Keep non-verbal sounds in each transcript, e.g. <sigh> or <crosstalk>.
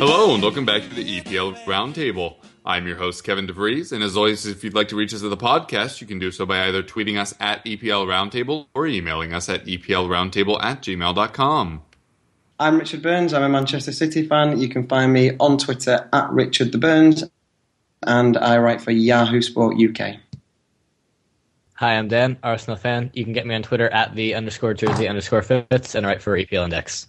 Hello, and welcome back to the EPL Roundtable. I'm your host, Kevin DeVries, and as always, if you'd like to reach us at the podcast, you can do so by either tweeting us at EPL Roundtable or emailing us at EPLRoundtable at gmail.com. I'm Richard Burns. I'm a Manchester City fan. You can find me on Twitter at Richard the Burns, and I write for Yahoo Sport UK. Hi, I'm Dan, Arsenal fan. You can get me on Twitter at the underscore jersey underscore Fitz and write for EPL Index.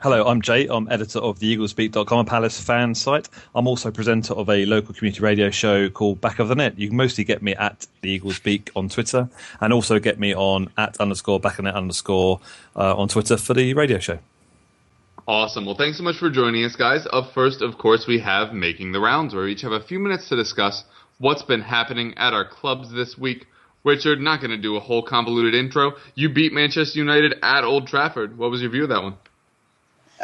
Hello, I'm Jay. I'm editor of the EaglesBeak.com, a Palace fan site. I'm also presenter of a local community radio show called Back of the Net. You can mostly get me at the EaglesBeak on Twitter and also get me on at underscore back of the net underscore uh, on Twitter for the radio show. Awesome. Well, thanks so much for joining us, guys. Up first, of course, we have Making the Rounds, where we each have a few minutes to discuss what's been happening at our clubs this week. Richard, not going to do a whole convoluted intro. You beat Manchester United at Old Trafford. What was your view of that one?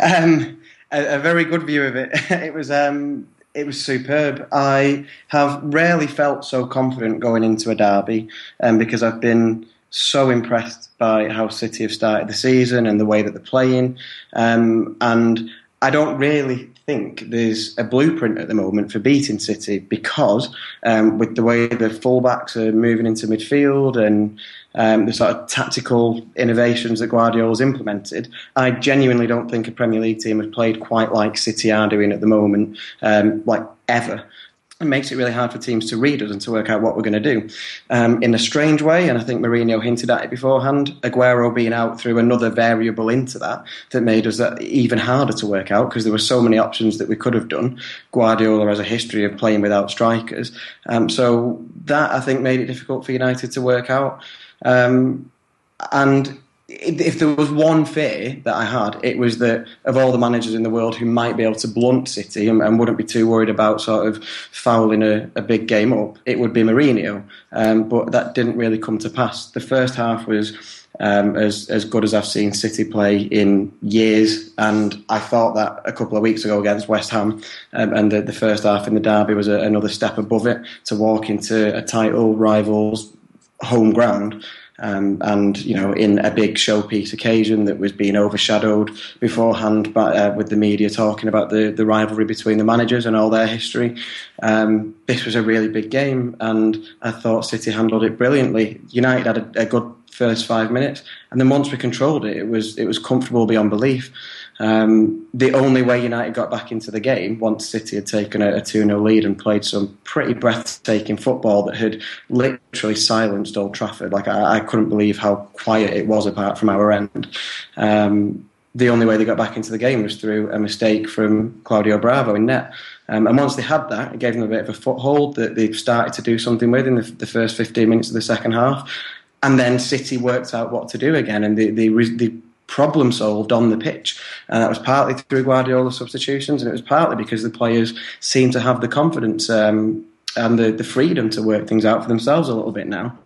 Um, a, a, very good view of it. <laughs> it was um, it was superb. I have rarely felt so confident going into a derby, um, because I've been so impressed by how City have started the season and the way that they're playing. Um, and I don't really think there's a blueprint at the moment for beating City because um, with the way the fullbacks are moving into midfield and um, the sort of tactical innovations that Guardiola's implemented, I genuinely don't think a Premier League team has played quite like City are doing at the moment, um, like ever it makes it really hard for teams to read us and to work out what we're going to do. Um, in a strange way, and I think Mourinho hinted at it beforehand, Aguero being out threw another variable into that that made us even harder to work out because there were so many options that we could have done. Guardiola has a history of playing without strikers. Um, so that, I think, made it difficult for United to work out. Um, and if there was one fear that I had, it was that of all the managers in the world who might be able to blunt City and, and wouldn't be too worried about sort of fouling a, a big game up, it would be Mourinho. Um, but that didn't really come to pass. The first half was um, as as good as I've seen City play in years, and I thought that a couple of weeks ago against West Ham, um, and the, the, first half in the derby was a, another step above it to walk into a title rival's home ground um, and you know, in a big showpiece occasion that was being overshadowed beforehand by, uh, with the media talking about the, the rivalry between the managers and all their history. Um, this was a really big game, and I thought City handled it brilliantly. United had a, a good first five minutes, and then once we controlled it, it was it was comfortable beyond belief. Um, the only way United got back into the game once City had taken a, a 2 0 lead and played some pretty breathtaking football that had literally silenced Old Trafford. Like, I, I couldn't believe how quiet it was apart from our end. Um, the only way they got back into the game was through a mistake from Claudio Bravo in net. Um, and once they had that, it gave them a bit of a foothold that they started to do something with in the, the, first 15 minutes of the second half. And then City worked out what to do again, and they, they, they problem solved on the pitch. And that was partly through Guardiola substitutions, and it was partly because the players seem to have the confidence um, and the, the freedom to work things out for themselves a little bit now.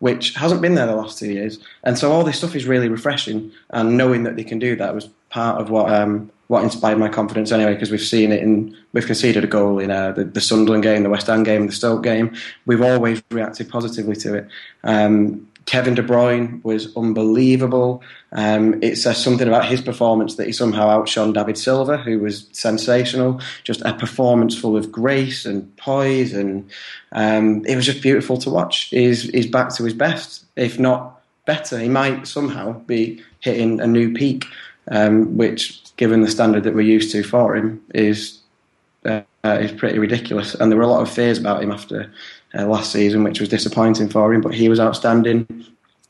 Which hasn't been there the last two years, and so all this stuff is really refreshing. And knowing that they can do that was part of what um, what inspired my confidence anyway. Because we've seen it in we've conceded a goal in uh, the, the Sunderland game, the West Ham game, the Stoke game. We've always reacted positively to it. Um, Kevin De Bruyne was unbelievable. Um, it says something about his performance that he somehow outshone David Silva, who was sensational. Just a performance full of grace and poise, and um, it was just beautiful to watch. He's, he's back to his best, if not better. He might somehow be hitting a new peak, um, which, given the standard that we're used to for him, is uh, is pretty ridiculous. And there were a lot of fears about him after uh, last season, which was disappointing for him. But he was outstanding.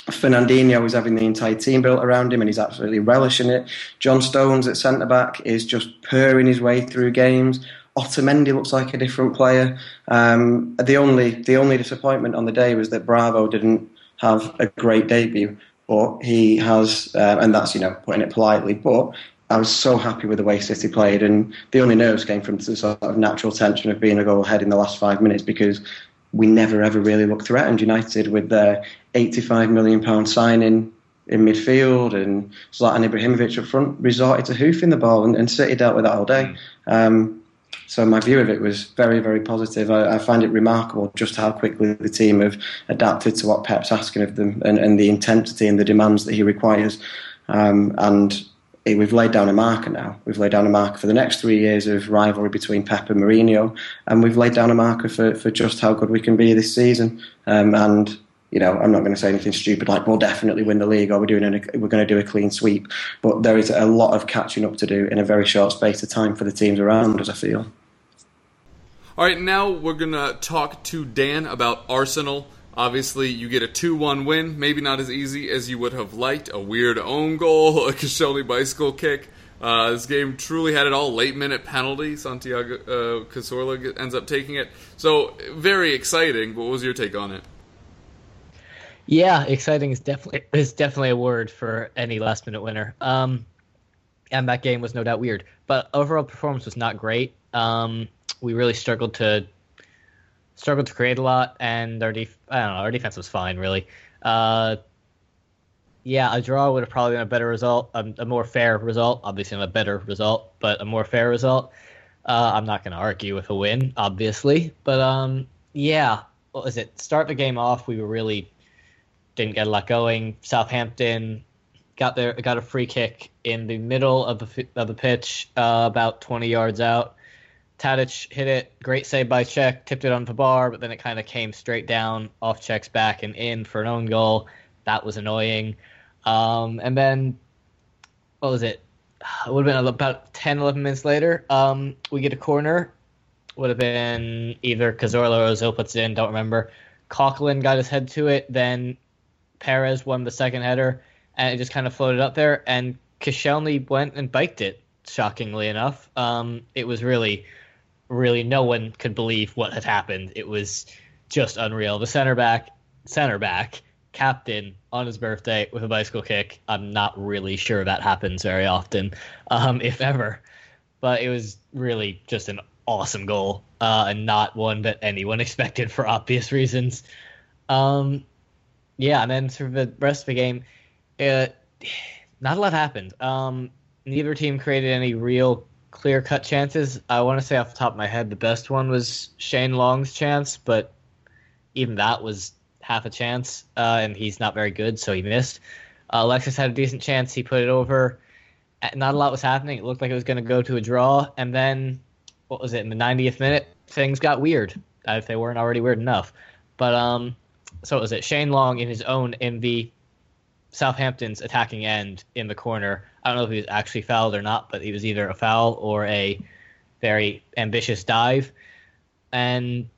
Fernandinho was having the entire team built around him, and he's absolutely relishing it. John Stones at centre back is just purring his way through games. Otamendi looks like a different player. Um, the only the only disappointment on the day was that Bravo didn't have a great debut, but he has, uh, and that's you know putting it politely. But I was so happy with the way City played, and the only nerves came from the sort of natural tension of being a goal ahead in the last five minutes because we never ever really looked threatened. United with their 85 million pound signing in midfield and Zlatan Ibrahimovic up front resorted to hoofing the ball, and, and City dealt with that all day. Um, so my view of it was very, very positive. I, I, find it remarkable just how quickly the team have adapted to what Pep's asking of them and, and the intensity and the demands that he requires. Um, and we've laid down a marker now. We've laid down a marker for the next three years of rivalry between Pep and Mourinho, and we've laid down a marker for, for just how good we can be this season. Um, and you know, I'm not going to say anything stupid like we'll definitely win the league or we're doing a, we're going to do a clean sweep. But there is a lot of catching up to do in a very short space of time for the teams around us. I feel. All right, now we're going to talk to Dan about Arsenal. Obviously, you get a 2 1 win. Maybe not as easy as you would have liked. A weird own goal, <laughs> a Koscielny bicycle kick. Uh, this game truly had it all. Late minute penalty. Santiago uh, Cazorla ends up taking it. So, very exciting. What was your take on it? Yeah, exciting is definitely is definitely a word for any last minute winner. Um, and that game was no doubt weird, but overall performance was not great. Um, we really struggled to struggled to create a lot, and our def- I don't know our defense was fine really. Uh, yeah, a draw would have probably been a better result, a, a, more fair result. Obviously, not a better result, but a more fair result. Uh, I'm not going to argue with a win, obviously, but um, yeah, what was it? Start the game off, we were really didn't get a lot going. Southampton got there, got a free kick in the middle of the of the pitch, uh, about 20 yards out. Tadic hit it. Great save by Cech. Tipped it on the bar, but then it kind of came straight down off Cech's back and in for an own goal. That was annoying. Um, and then, what was it? It would have been about 10, 11 minutes later. Um, we get a corner. Would have been either Cazorla or Ozil puts it in. Don't remember. Coquelin got his head to it. Then Perez won the second header, and it just kind of floated up there. And Koscielny went and biked it. Shockingly enough, um, it was really really no one could believe what had happened. It was just unreal. The center back, center back, captain on his birthday with a bicycle kick. I'm not really sure that happens very often, um, if ever. But it was really just an awesome goal, uh, and not one that anyone <laughs> expected for obvious reasons. Um, yeah, and then for the rest of the game, it, <sighs> not a lot happened. Um, neither team created any real clear cut chances. I want to say off the top of my head, the best one was Shane Long's chance, but even that was half a chance, uh, and he's not very good, so he missed. Uh, Alexis had a decent chance. He put it over. Uh, not a lot was happening. It looked like it was going to go to a draw, and then what was it in the 90th minute? Things got weird. Uh, if they weren't already weird enough, but um, so was it Shane Long in his own the Southampton's attacking end in the corner. I don't know if he was actually fouled or not, but he was either a foul or a very ambitious dive. And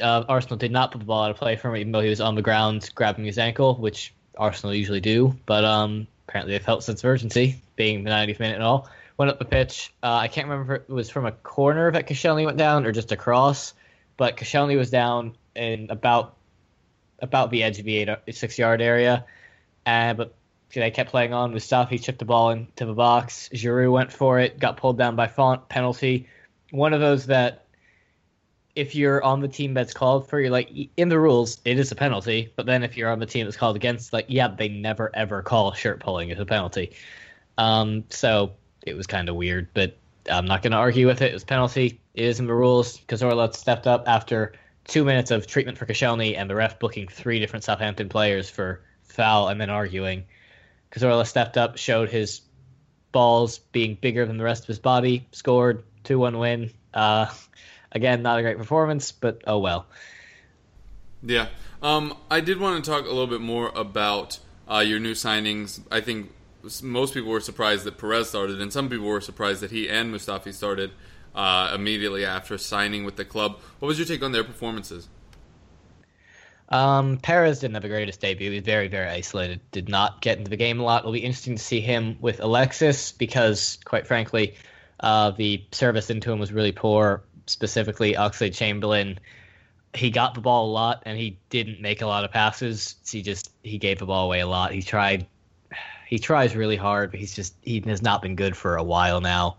uh, Arsenal did not put the ball out of play for him, even though he was on the ground grabbing his ankle, which Arsenal usually do. But um, apparently they felt sense of urgency, being the 90th minute and all. Went up the pitch. Uh, I can't remember if it was from a corner that Koscielny went down or just a cross, but Koscielny was down in about about the edge of the eight, six yard area uh, but they kept playing on with stuff. He chipped the ball into the box. Giroud went for it, got pulled down by Fonte penalty. One of those that, if you're on the team that's called for, you're like in the rules, it is a penalty. But then if you're on the team that's called against, like yeah, they never ever call shirt pulling as a penalty. Um, so it was kind of weird, but I'm not going to argue with it. It was penalty. It is in the rules. Cazorla stepped up after two minutes of treatment for Koscielny and the ref booking three different Southampton players for foul and then arguing. Cazorla stepped up, showed his balls being bigger than the rest of his body, scored 2 1 win. Uh, again, not a great performance, but oh well. Yeah. Um, I did want to talk a little bit more about uh, your new signings. I think most people were surprised that Perez started, and some people were surprised that he and Mustafi started uh, immediately after signing with the club. What was your take on their performances? Um, Perez didn't have the greatest debut. He was very, very isolated. Did not get into the game a lot. It'll be interesting to see him with Alexis because, quite frankly, uh, the service into him was really poor. Specifically, Oxlade-Chamberlain. He got the ball a lot and he didn't make a lot of passes. He just he gave the ball away a lot. He tried. He tries really hard, but he's just he has not been good for a while now.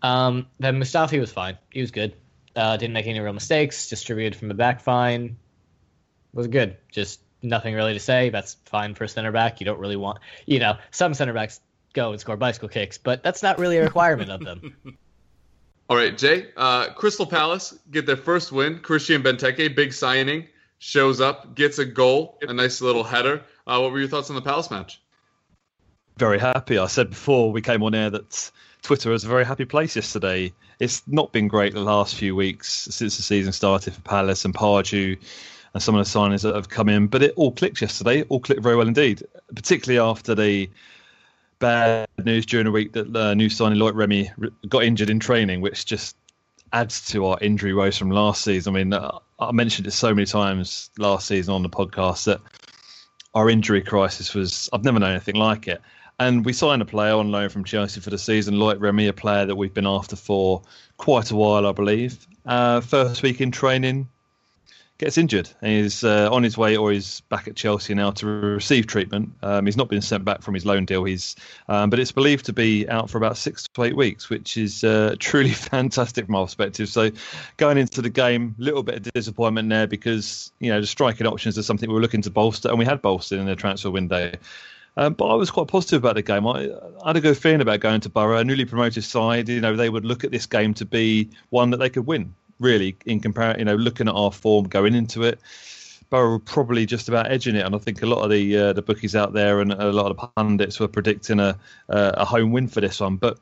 Um, then Mustafi was fine. He was good. Uh, didn't make any real mistakes. Distributed from the back fine was good. Just nothing really to say. That's fine for a center back. You don't really want, you know, some center backs go and score bicycle kicks, but that's not really a requirement of them. <laughs> All right, Jay. Uh, Crystal Palace get their first win. Christian Benteke, big signing, shows up, gets a goal, a nice little header. Uh, what were your thoughts on the Palace match? very happy. I said before we came on air that Twitter was a very happy place yesterday. It's not been great the last few weeks since the season started for Palace and Pardew and some of the signings that have come in, but it all clicked yesterday. All clicked very well indeed, particularly after the bad news during the week that uh, new signing Loic Remy got injured in training, which just adds to our injury woes from last season. I mean, uh, I mentioned it so many times last season on the podcast that our injury crisis was, I've never known anything like it. And we signed a player on loan from Chelsea for the season, Loic Remy, a player that we've been after for quite a while, I believe. Uh, first week in training, gets injured. And he's uh, on his way, or he's back at Chelsea now to receive treatment. Um, he's not been sent back from his loan deal. He's, um, but it's believed to be out for about six to eight weeks, which is uh, <laughs> truly fantastic from our perspective. So, going into the game, a little bit of disappointment there because you know the striking options are something we were looking to bolster, and we had bolstered in the transfer window. Um, but I was quite positive about the game. I, I, had a good feeling about going to Borough, a newly promoted side. You know, they would look at this game to be one that they could win really, in comparison, you know, looking at our form going into it, Borough were probably just about edging it, and I think a lot of the uh, the bookies out there and a lot of the pundits were predicting a uh, a home win for this one. But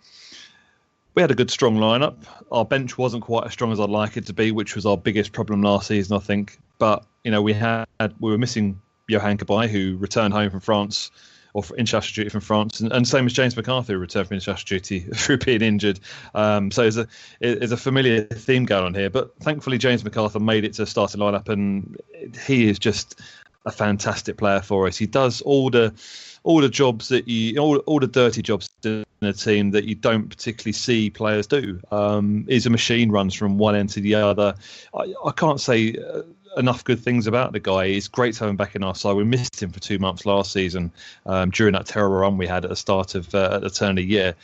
we had a good strong lineup. Our bench wasn't quite as strong as I'd like it to be, which was our biggest problem last season, I think. But you know, we had we were missing Yohan Cabaye, who returned home from France or for international duty from France, and, and same as James McCarthy returned from international duty <laughs> through being injured. Um, so there's a there's a familiar theme going on here. But thankfully, James McCarthy made it to starting lineup, and he is just a fantastic player for us. He does all the all the jobs that you all, all the dirty jobs in a team that you don't particularly see players do. Um, is a machine runs from one end to the other. I, I can't say. Enough good things about the guy. It's great to have him back in our side. We missed him for two months last season um, during that terrible run we had at the start of uh, at the turn of the year,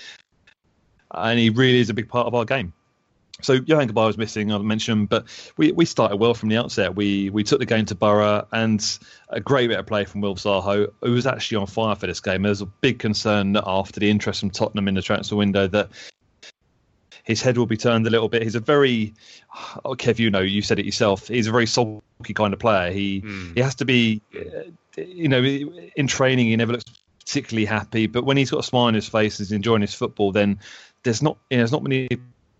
and he really is a big part of our game. So Yohan Cabaye was missing, I mentioned, but we, we started well from the outset. We we took the game to Borough and a great bit of play from Wilf Zaha, who was actually on fire for this game. There was a big concern after the interest from Tottenham in the transfer window that his head will be turned a little bit. He's a very, oh, Kev, you know, you said it yourself. He's a very sulky kind of player. He mm. he has to be, uh, you know, in training he never looks particularly happy, but when he's got a smile on his face, he's enjoying his football. Then there's not, you know, there's not many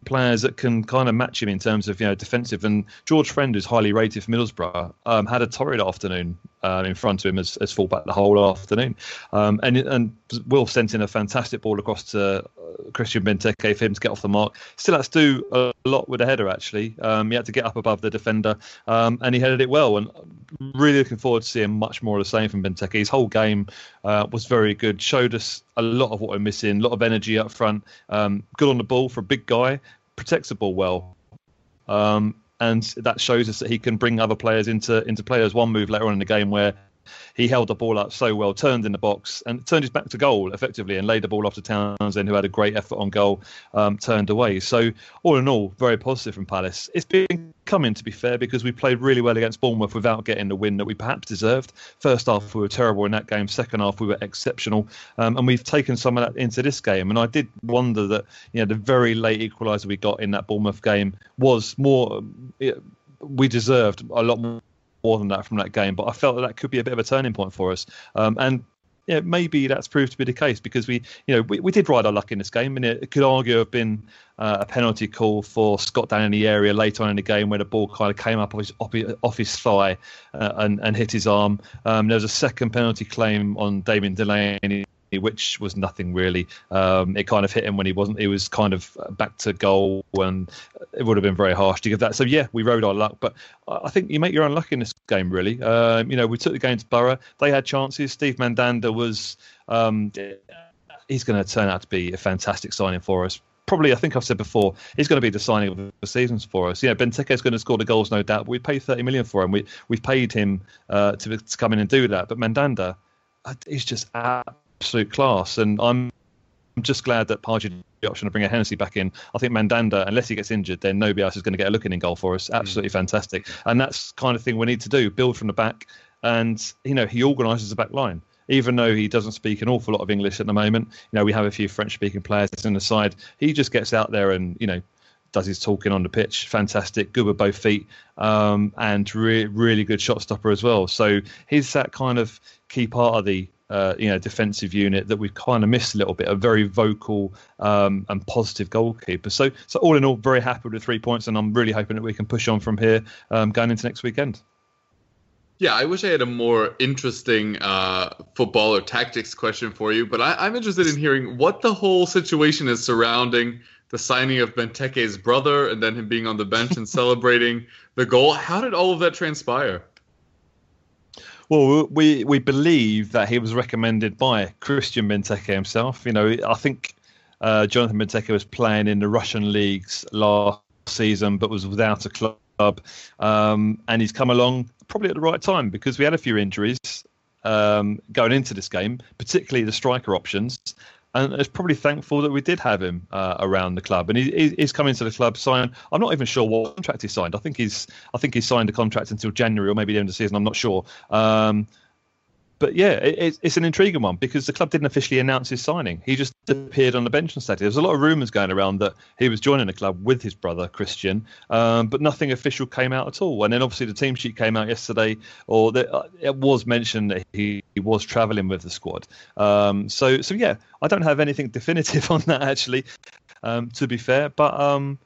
players that can kind of match him in terms of you know defensive. And George Friend, who's highly rated for Middlesbrough, um, had a torrid afternoon uh, in front of him as, as fullback the whole afternoon. Um, and and Will sent in a fantastic ball across to uh, Christian Benteke for him to get off the mark. Still has to do a lot with the header actually. Um, he had to get up above the defender, um, and he headed it well. And really looking forward to seeing much more of the same from Benteke. His whole game uh, was very good. Showed us a lot of what we're missing. A lot of energy up front. Um, good on the ball for a big guy. Protects the ball well. Um, and that shows us that he can bring other players into into play. There's one move later on in the game where he held the ball up so well, turned in the box, and turned his back to goal effectively, and laid the ball off to Townsend, who had a great effort on goal, um, turned away. So all in all, very positive from Palace. It's been coming to be fair because we played really well against Bournemouth without getting the win that we perhaps deserved. First half we were terrible in that game. Second half we were exceptional, um, and we've taken some of that into this game. And I did wonder that you know the very late equaliser we got in that Bournemouth game was more. we deserved a lot more more than that from that game. But I felt that that could be a bit of a turning point for us. Um, and yeah, maybe that's proved to be the case because we, you know, we, we did ride our luck in this game, and it, could argue have been uh, a penalty call for Scott down in the area later on in the game where the ball kind of came up off his, off his thigh uh, and, and hit his arm. Um, there was a second penalty claim on Damien Delaney which was nothing really. Um, it kind of hit him when he wasn't. He was kind of back to goal, and it would have been very harsh to give that. So yeah, we rode our luck, but I think you make your own luck in this game. Really, um, you know, we took the game to Borough. They had chances. Steve Mandanda was. Um, he's going to turn out to be a fantastic signing for us probably, I think I've said before, he's going to be the signing of the seasons for us. You know, Benteke is going to score the goals, no doubt. But we paid 30 million for him. We we've paid him uh, to, to come in and do that. But Mandanda, uh, he's just absolute class. And I'm just glad that Pardew the option to bring a Hennessy back in. I think Mandanda, unless he gets injured, then nobody else is going to get a look in, in goal for us. Absolutely mm. fantastic. And that's kind of thing we need to do: build from the back. And you know, he organises the back line. Even though he doesn't speak an awful lot of English at the moment, you know, we have a few French-speaking players in the side. He just gets out there and you know does his talking on the pitch. Fantastic, good with both feet, um, and re- really good shot stopper as well. So he's that kind of key part of the uh, you know defensive unit that we've kind of missed a little bit. A very vocal um, and positive goalkeeper. So so all in all, very happy with the three points, and I'm really hoping that we can push on from here um, going into next weekend. Yeah, I wish I had a more interesting uh, football or tactics question for you, but I, am interested in hearing what the whole situation is surrounding the signing of Benteke's brother and then him being on the bench and <laughs> celebrating the goal. How did all of that transpire? Well, we we believe that he was recommended by Christian Benteke himself. You know, I think uh, Jonathan Benteke was playing in the Russian leagues last season, but was without a club, um, and he's come along probably at the right time because we had a few injuries um, going into this game, particularly the striker options and is probably thankful that we did have him uh, around the club. And he, he's coming to the club signed. I'm not even sure what contract he signed. I think he's I think he signed a contract until January or maybe the end of the season. I'm not sure. Um, but yeah, it, it's an intriguing one because the club didn't officially announce his signing. He just appeared on the bench on Saturday. There's a lot of rumours going around that he was joining the club with his brother Christian, um, but nothing official came out at all. And then obviously the team sheet came out yesterday, or the, uh, it was mentioned that he, he was travelling with the squad. Um, so so yeah, I don't have anything definitive <laughs> on that actually. Um, to be fair, but um,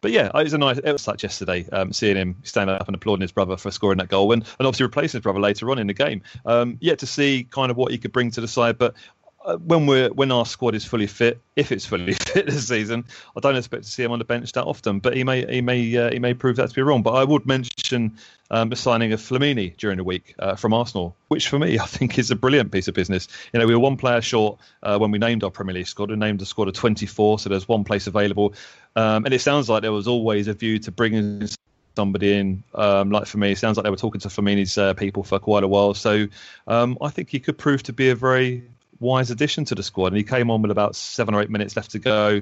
but yeah, it was a nice. It was like yesterday, um, seeing him stand up and applauding his brother for scoring that goal, and, and obviously replacing his brother later on in the game. Um, yet to see kind of what he could bring to the side, but uh, when we're when our squad is fully fit, if it's fully <laughs> fit this season, I don't expect to see him on the bench that often. But he may he may uh, he may prove that to be wrong. But I would mention um, the signing of Flamini during the week uh, from Arsenal, which for me <laughs> I think is a brilliant piece of business. You know, we were one player short uh, when we named our Premier League squad. We named the squad of 24, so there's one place available. Um, and it sounds like there was always a view to bringing somebody in. Um, like for me, it sounds like they were talking to Flamini's uh, people for quite a while. So um, I think he could prove to be a very wise addition to the squad. And he came on with about seven or eight minutes left to go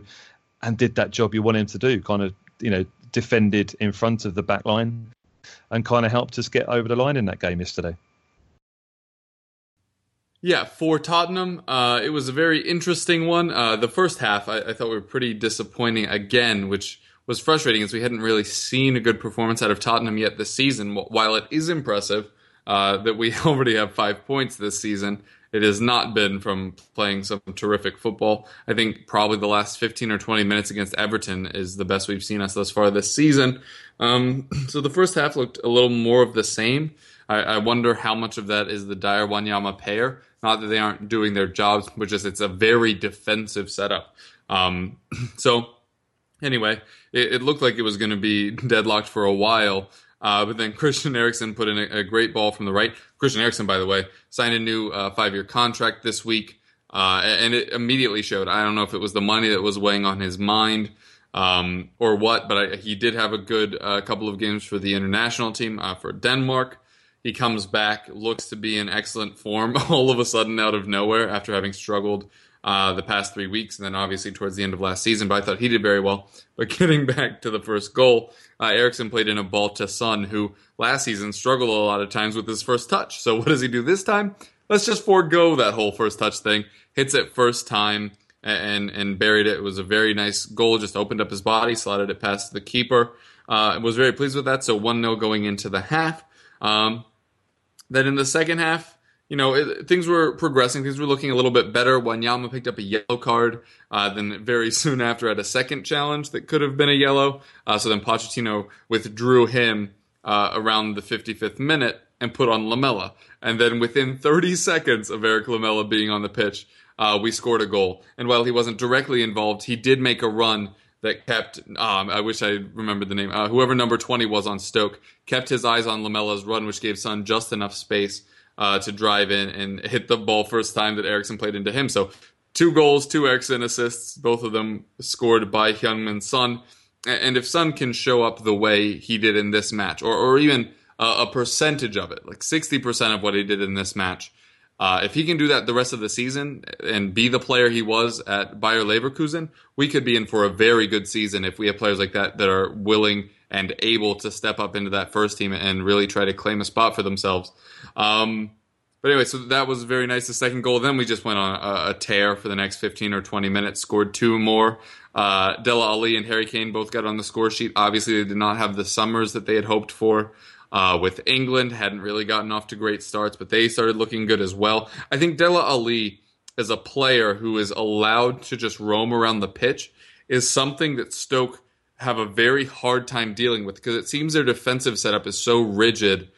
and did that job you want him to do, kind of, you know, defended in front of the back line and kind of helped us get over the line in that game yesterday. Yeah, for Tottenham, uh, it was a very interesting one. Uh, the first half, I, I, thought we were pretty disappointing again, which was frustrating as we hadn't really seen a good performance out of Tottenham yet this season. While it is impressive uh, that we <laughs> already have five points this season, it has not been from playing some terrific football. I think probably the last 15 or 20 minutes against Everton is the best we've seen us thus far this season. Um, <clears throat> so the first half looked a little more of the same. I, I wonder how much of that is the Dier Wanyama pair. Not that they aren't doing their jobs, but just it's a very defensive setup. Um, <clears throat> so anyway, it, it, looked like it was going to be <laughs> deadlocked for a while. Uh, but then Christian Eriksen put in a, a, great ball from the right. Christian Eriksen, by the way, signed a new uh, five-year contract this week, uh, and it immediately showed. I don't know if it was the money that was weighing on his mind um, or what, but I, he did have a good uh, couple of games for the international team uh, for Denmark. He comes back, looks to be in excellent form <laughs> all of a sudden out of nowhere after having struggled uh, the past three weeks, and then obviously towards the end of last season. But I thought he did very well. <laughs> But getting back to the first goal, uh, Eriksen played in a ball to Son, who last season struggled a lot of times with his first touch. So what does he do this time? Let's just forego that whole first touch thing. Hits it first time and and buried it. It was a very nice goal. Just opened up his body, slotted it past the keeper. Uh, was very pleased with that. So one 0 going into the half. Um, then in the second half, you know, it, things were progressing. Things were looking a little bit better. Wanyama picked up a yellow card. Uh, then very <laughs> soon after had a second challenge that could have been a yellow. Uh, so then Pochettino withdrew him uh, around the 55th minute and put on Lamela. And then within 30 <laughs> seconds of Erik Lamela being on the pitch, uh, we scored a goal. And while he wasn't directly involved, he did make a run that kept, um, I wish I remembered the name, uh, whoever number 20 was on Stoke, kept his eyes on Lamela's run, which gave Son just enough space uh, to drive in and hit the ball first time that Eriksen played into him. So two goals, two Eriksen assists, both of them scored by Heung-min Son. And if Son can show up the way he did in this match, or, or even a, a percentage of it, like 60% of what he did in this match, uh, if he can do that the rest of the season and be the player he was at Bayer Leverkusen, we could be in for a very good season if we have players like that that are willing and able to step up into that first team and really try to claim a spot for themselves. Um, but anyway, so that was very nice. The second goal. Then we just went on a, a tear for the next 15 or 20 minutes, scored two more. Uh, Dele Alli and Harry Kane both got on the score sheet. Obviously, they did not have the summers that they had hoped for. uh, with England. Hadn't really gotten off to great starts, but they started looking good as well. I think Dele Alli as a player who is allowed to just roam around the pitch is something that Stoke have a very hard time dealing with because it seems their defensive setup is so rigid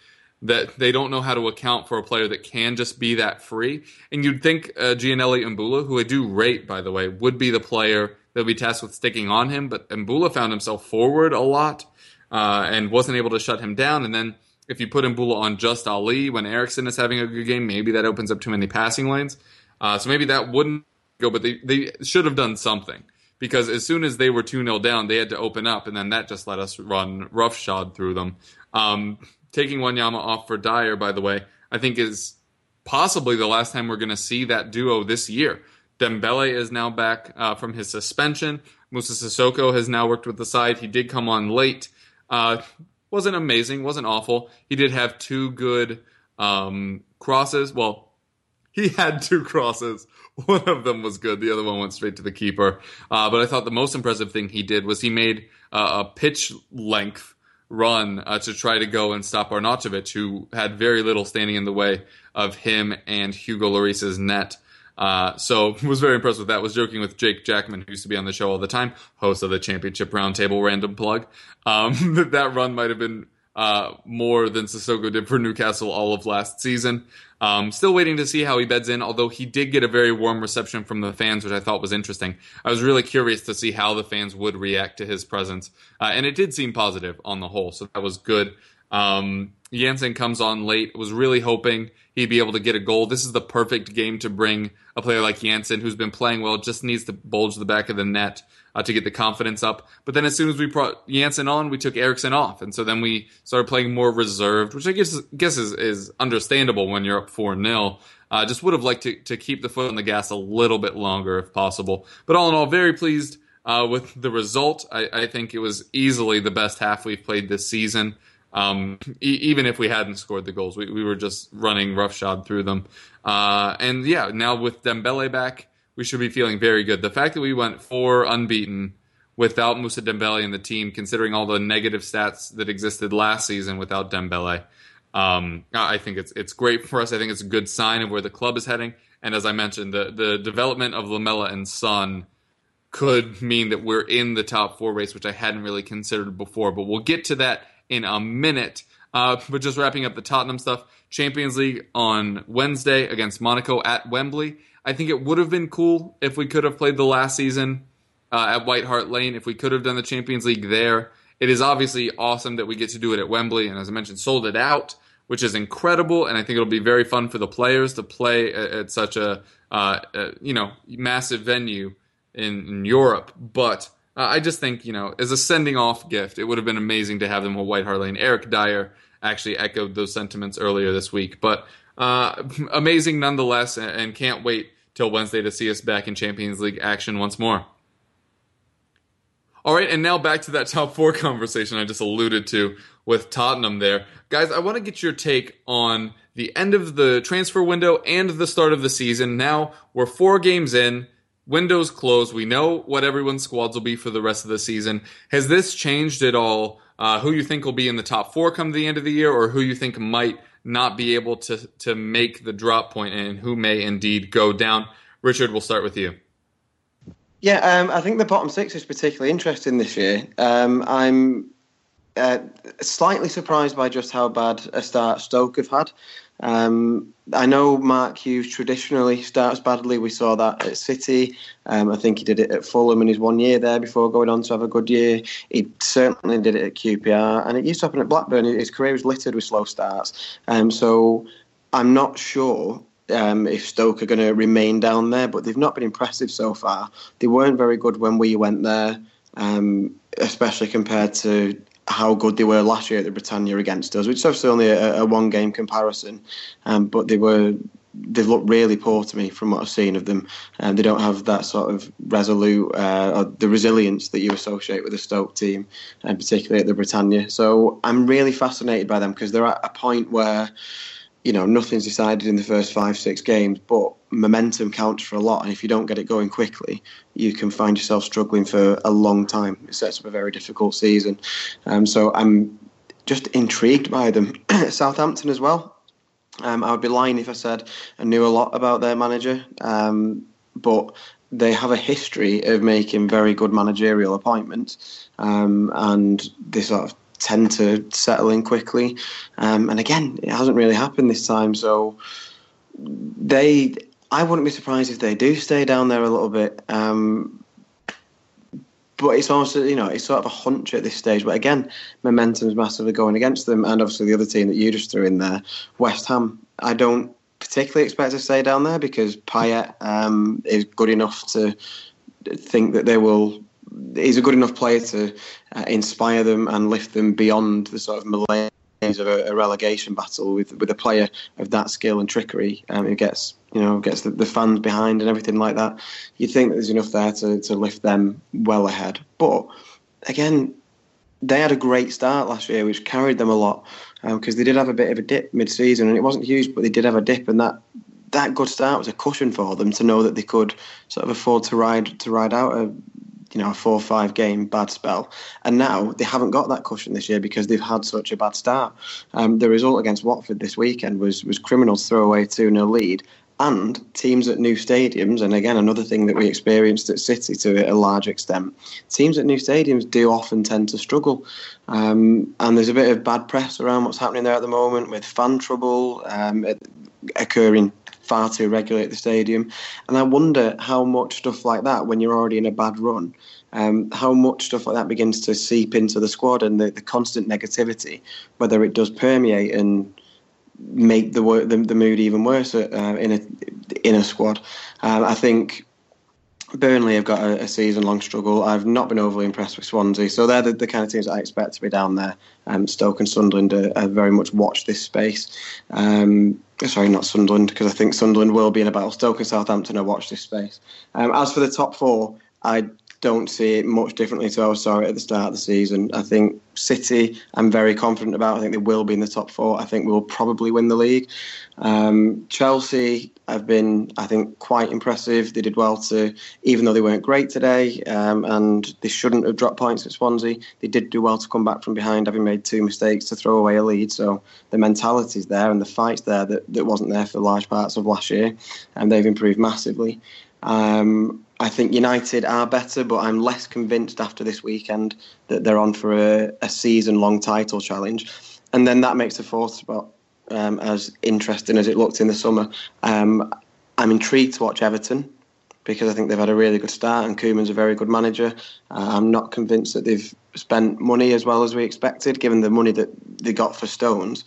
that they don't know how to account for a player that can just be that free. And you'd think uh, Giannelli Imbula, who I do rate, by the way, would be the player that would be tasked with sticking on him, but Imbula found himself forward a lot uh, and wasn't able to shut him down. And then if you put Imbula on just Alli when Eriksen is having a good game, maybe that opens up too many passing lanes. Uh, so maybe that wouldn't go, but they, they should have done something because as soon as they were 2 0 down, they had to open up, and then that just let us run roughshod through them. Um, taking Wanyama off for Dier, by the way, I think is possibly the last time we're going to see that duo this year. Dembele is now back uh, from his suspension. Moussa Sissoko has now worked with the side. He did come on late. Uh, wasn't amazing, wasn't awful. He did have two good um, crosses. Well, he had two crosses. <laughs> One of them was good. The other one went straight to the keeper. Uh, but I thought the most impressive thing he did was he made uh, a pitch length run uh, to try to go and stop Arnautovic, who had very little standing in the way of him and Hugo Lloris's net. Uh, so <laughs> was very impressed with that. Was joking with Jake Jackman, who used to be on the show all the time, host of the Championship Roundtable Random Plug. Um, that <laughs> that run might have been uh, more than Sissoko did for Newcastle all of last season. Um, still waiting to see how he beds in, although he did get a very warm reception from the fans, which I thought was interesting. I was really curious to see how the fans would react to his presence, uh, and it did seem positive on the whole, so that was good. Um, Janssen comes on late, was really hoping he'd be able to get a goal. This is the perfect game to bring a player like Janssen, who's been playing well, just needs to bulge the back of the net uh, to get the confidence up. But then as soon as we brought Janssen on, we took Eriksen off, and so then we started playing more reserved, which I guess guess is, is understandable when you're up four 0 uh, Just would have liked to to keep the foot on the gas a little bit longer if possible. But all in all, very pleased uh, with the result. I, I, think it was easily the best half we've played this season. Um, e- even if we hadn't scored the goals, we, we were just running roughshod through them. Uh, and yeah, now with Dembele back, we should be feeling very good. The fact that we went four unbeaten without Musa Dembele in the team, considering all the negative stats that existed last season without Dembele, um, I think it's it's great for us. I think it's a good sign of where the club is heading. And as I mentioned, the the development of Lamela and Son could mean that we're in the top four race, which I hadn't really considered before. But we'll get to that in a minute. Uh, but just wrapping up the Tottenham stuff, Champions League on Wednesday against Monaco at Wembley. I think it would have been cool if we could have played the last season uh, at White Hart Lane, if we could have done the Champions League there. It is obviously awesome that we get to do it at Wembley, and as I mentioned, sold it out, which is incredible. And I think it'll be very fun for the players to play at, at such a uh, uh, you know massive venue in, in Europe. But uh, I just think you know as a sending off gift, it would have been amazing to have them at White Hart Lane. Eric Dier actually echoed those sentiments earlier this week, but uh, <laughs> amazing nonetheless, and can't wait till Wednesday to see us back in Champions League action once more. All right, and now back to that <laughs> top four conversation I just alluded to with Tottenham there. Guys, I want to get your take on the end of the transfer window and the start of the season. Now we're four games in, windows closed. We know what everyone's squads will be for the rest of the season. Has this changed at all? Uh, who you think will be in the top four come the end of the year, or who you think might not be able to to make the drop point and who may indeed go down. Richard, we'll start with you. Yeah, um, I think the bottom six is particularly interesting this year. Um, I'm uh, slightly surprised by just how bad a start Stoke have had. Um, I know Mark Hughes traditionally starts badly. We saw that at City. Um, I think he did it at Fulham in his one year there before going on to have a good year. He certainly did it at QPR, and it used to happen at Blackburn. His career was littered with slow starts. Um, so I'm not sure um, if Stoke are going to remain down there, but they've not been impressive so far. They weren't very good when we went there, um, especially compared to how good they were last year at the Britannia against us, which is obviously only a, a one game comparison, um, but they were they've looked really poor to me from what I've seen of them, and they don't have that sort of resolute uh, or the resilience that you associate with the Stoke team, and particularly at the Britannia. So I'm really fascinated by them because they're at a point where you know, nothing's decided in the first five, six games, but momentum counts for a lot. And if you don't get it going quickly, you can find yourself struggling for a long time. It sets up a very difficult season. Um, so I'm just intrigued by them. <clears throat> Southampton as well. Um, I would be lying if I said I knew a lot about their manager, um, but they have a history of making very good managerial appointments, um, and they sort of tend to settle in quickly. Um, and again, it hasn't really happened this time, so they. I wouldn't be surprised if they do stay down there a little bit. Um, but it's also you know it's sort of a hunch at this stage. But again, momentum's massively going against them, and obviously the other team that you just threw in there, West Ham. I don't particularly expect to stay down there because Payet um, is good enough to think that they will. He's a good enough player to uh, inspire them and lift them beyond the sort of malaise of a, a, relegation battle with with a player of that skill and trickery um, who gets you know gets the, the, fans behind and everything like that. You'd think there's enough there to, to lift them well ahead, but again, they had a great start last year, which carried them a lot because um, they did have a bit of a dip mid-season, and it wasn't huge, but they did have a dip, and that that good start was a cushion for them to know that they could sort of afford to ride to ride out a you know a four or five game bad spell, and now they haven't got that cushion this year because they've had such a bad start. Um, the result against Watford this weekend was was criminal to throw away two 0 lead. And teams at new stadiums, and again, another thing that we experienced at City to a large extent, teams at new stadiums do often tend to struggle. Um, and there's a bit of bad press around what's happening there at the moment with fan trouble um, occurring far too regularly at the stadium. And I wonder how much stuff like that, when you're already in a bad run, um, how much stuff like that begins to seep into the squad and the, the constant negativity, whether it does permeate and make the the, the mood even worse uh, in a in a squad. Um, I think Burnley have got a, a season long struggle. I've not been overly impressed with Swansea, so they're the, the kind of teams I expect to be down there. Um, Stoke and Sunderland are, are very much watch this space. Um, sorry, not Sunderland, because I think Sunderland will be in a battle. Stoke and Southampton are watch this space. Um, as for the top four, I don't see it much differently to how I was sorry at the start of the season. I think City, I'm very confident about. I think they will be in the top four. I think we'll probably win the league. Um, Chelsea have been, I think, quite impressive. They did well to, even though they weren't great today, um, and they shouldn't have dropped points at Swansea. They did do well to come back from behind, having made two mistakes to throw away a lead. So the mentality's there and the fight's there that, that wasn't there for large parts of last year, and they've improved massively. Um, I think United are better, but I'm less convinced after this weekend that they're on for a, a season long title challenge. And then that makes the fourth spot um, as interesting as it looked in the summer. Um, I'm intrigued to watch Everton because I think they've had a really good start and Koeman's a very good manager. Uh, I'm not convinced that they've spent money as well as we expected, given the money that they got for Stones.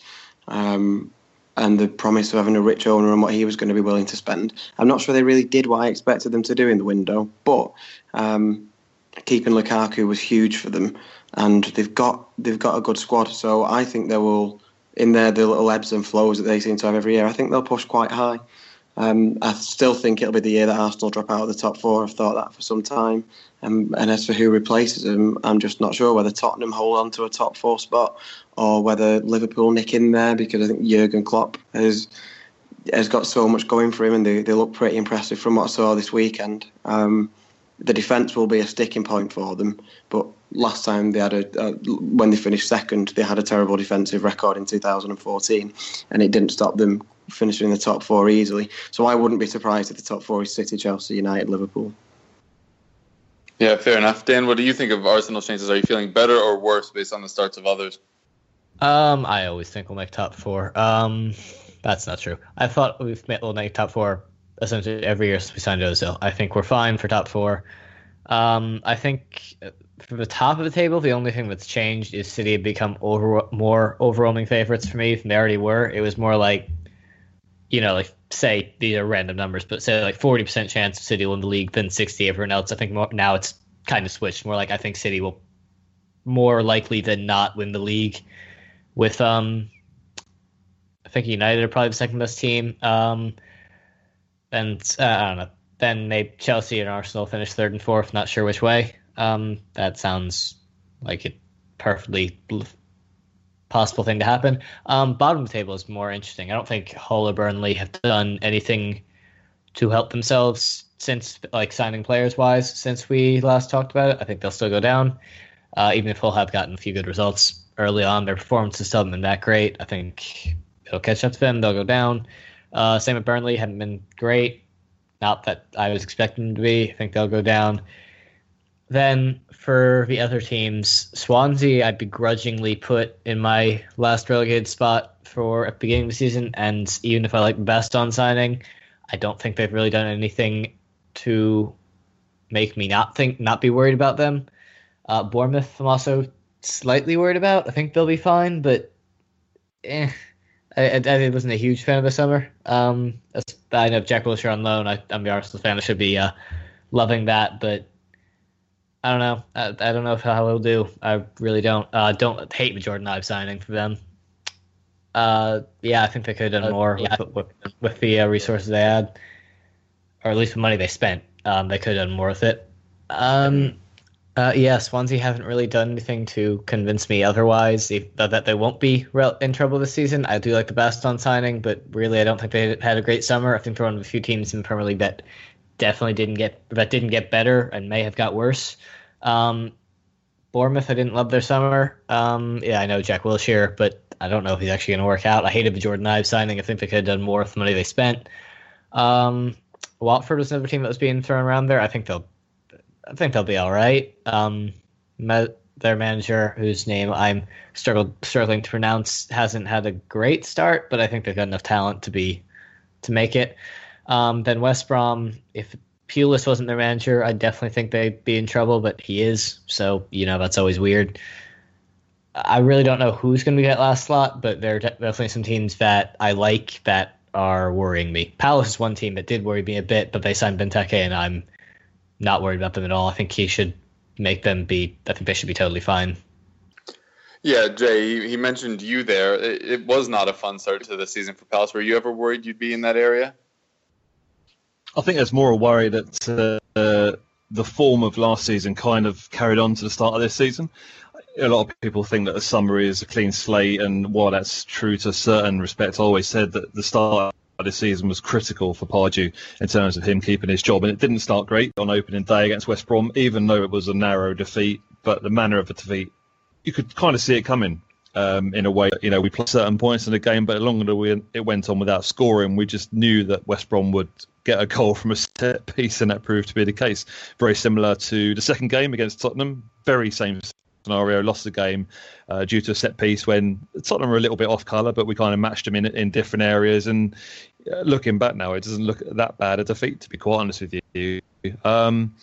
Um, and the promise of having a rich owner and what he was going to be willing to spend. I'm not sure they really did what I expected them to do in the window, but um, keeping Lukaku was huge for them, and they've got they've got a good squad. So I think they will, in their the little ebbs and flows that they seem to have every year. I think they'll push quite high. Um, I still think it'll be the year that Arsenal drop out of the top four. I've thought that for some time. Um, and as for who replaces him, I'm just not sure whether Tottenham hold on to a top four spot or whether Liverpool nick in there because I think Jurgen Klopp has has got so much going for him and they, they look pretty impressive from what I saw this weekend. Um, the defence will be a sticking point for them, but last time they had a, when they finished second, they had a terrible defensive record in 2014, and it didn't stop them finishing the top four easily. So I wouldn't be surprised if the top four is City, Chelsea, United, Liverpool. Yeah, fair enough. Dan, what do you think of Arsenal's chances? Are you feeling better or worse based on the starts of others? Um, I always think we'll make top four. Um, that's not true. I thought we've made, we'll make top four essentially every year since we signed Ozil. I think we're fine for top four. Um, I think from the top of the table, the only thing that's changed is City have become over, more overwhelming favorites for me than they already were. It was more like, you know, like say these are random numbers, but say like forty percent chance of City will win the league than sixty everyone else. I think more, now it's kind of switched. More like I think City will more likely than not win the league. With um, I think United are probably the second best team. Um, and uh, I don't know. Then maybe Chelsea and Arsenal finish third and fourth. Not sure which way. Um, that sounds like it perfectly possible thing to happen. Um, bottom of the table is more interesting. I don't think Hull or Burnley have done anything to help themselves since, like signing players wise, since we last talked about it. I think they'll still go down, uh, even if Hull have gotten a few good results. early on. Their performance has still been that great. I think it'll catch up to them. They'll go down. Uh, same with Burnley. Haven't been great. Not that I was expecting them to be. I think they'll go down. Then for the other teams, Swansea, I begrudgingly put in my last relegated spot for at the beginning of the season. And even if I like Baston signing, I don't think they've really done anything to make me not think, not be worried about them. Uh, Bournemouth, I'm also slightly worried about. I think they'll be fine, but eh, I, I, wasn't a huge fan of the summer. Um, I know Jack Wilshere on loan. I, am the Arsenal fan. I should be uh, loving that, but I don't know. I, I don't know if how he'll do. I really don't. Uh, don't hate the Jordan Ibe signing for them. Uh, yeah, I think they could have done uh, more yeah. with, with, with, the uh, resources they had, or at least the money they spent. Um, they could have done more with it. Um, uh, yeah, Swansea haven't really done anything to convince me otherwise that they won't be in trouble this season. I do like the Baston signing, but really, I don't think they had a great summer. I think they're one of the few teams in the Premier League that definitely didn't get that didn't get better and may have got worse. Um, Bournemouth, I didn't love their summer. Um, yeah, I know Jack Wilshere, but I don't know if he's actually going to work out. I hated the Jordan Ibe signing. I think they could have done more with the money they spent. Um, Watford was another team that was being thrown around there. I think they'll I think they'll be all right. Um, their manager, whose name I'm struggled struggling to pronounce, hasn't had a great start, but I think they've got enough talent to be to make it. Um, then West Brom, if Pulis wasn't their manager, I definitely think they'd be in trouble, but he is, so you know that's always weird. I really don't know who's going to be that last slot, but there are definitely some teams that I like that are worrying me. Palace is one team that did worry me a bit, but they signed Benteke, and I'm not worried about them at all. I think he should make them be. I think they should be totally fine. Yeah, Jay, he mentioned you there. It, it was not a fun start to the season for Palace. Were you ever worried you'd be in that area? I think there's more a worry that uh, the form of last season kind of carried on to the start of this season. A lot of people think that the summer is a clean slate, and while that's true to a certain respect, I always said that the start of this season was critical for Pardew in terms of him keeping his job. And it didn't start great on opening day against West Brom, even though it was a narrow defeat. But the manner of the defeat, you could kind of see it coming. Um, in a way, you know, we played certain points in the game, but the longer we, it went on without scoring, we just knew that West Brom would get a goal from a set piece, and that proved to be the case. Very similar to the second game against Tottenham, very same scenario, lost the game uh, due to a set piece when Tottenham were a little bit off colour, but we kind of matched them in in different areas. And uh, looking back now, it doesn't look that bad a defeat, to be quite honest with you. Um,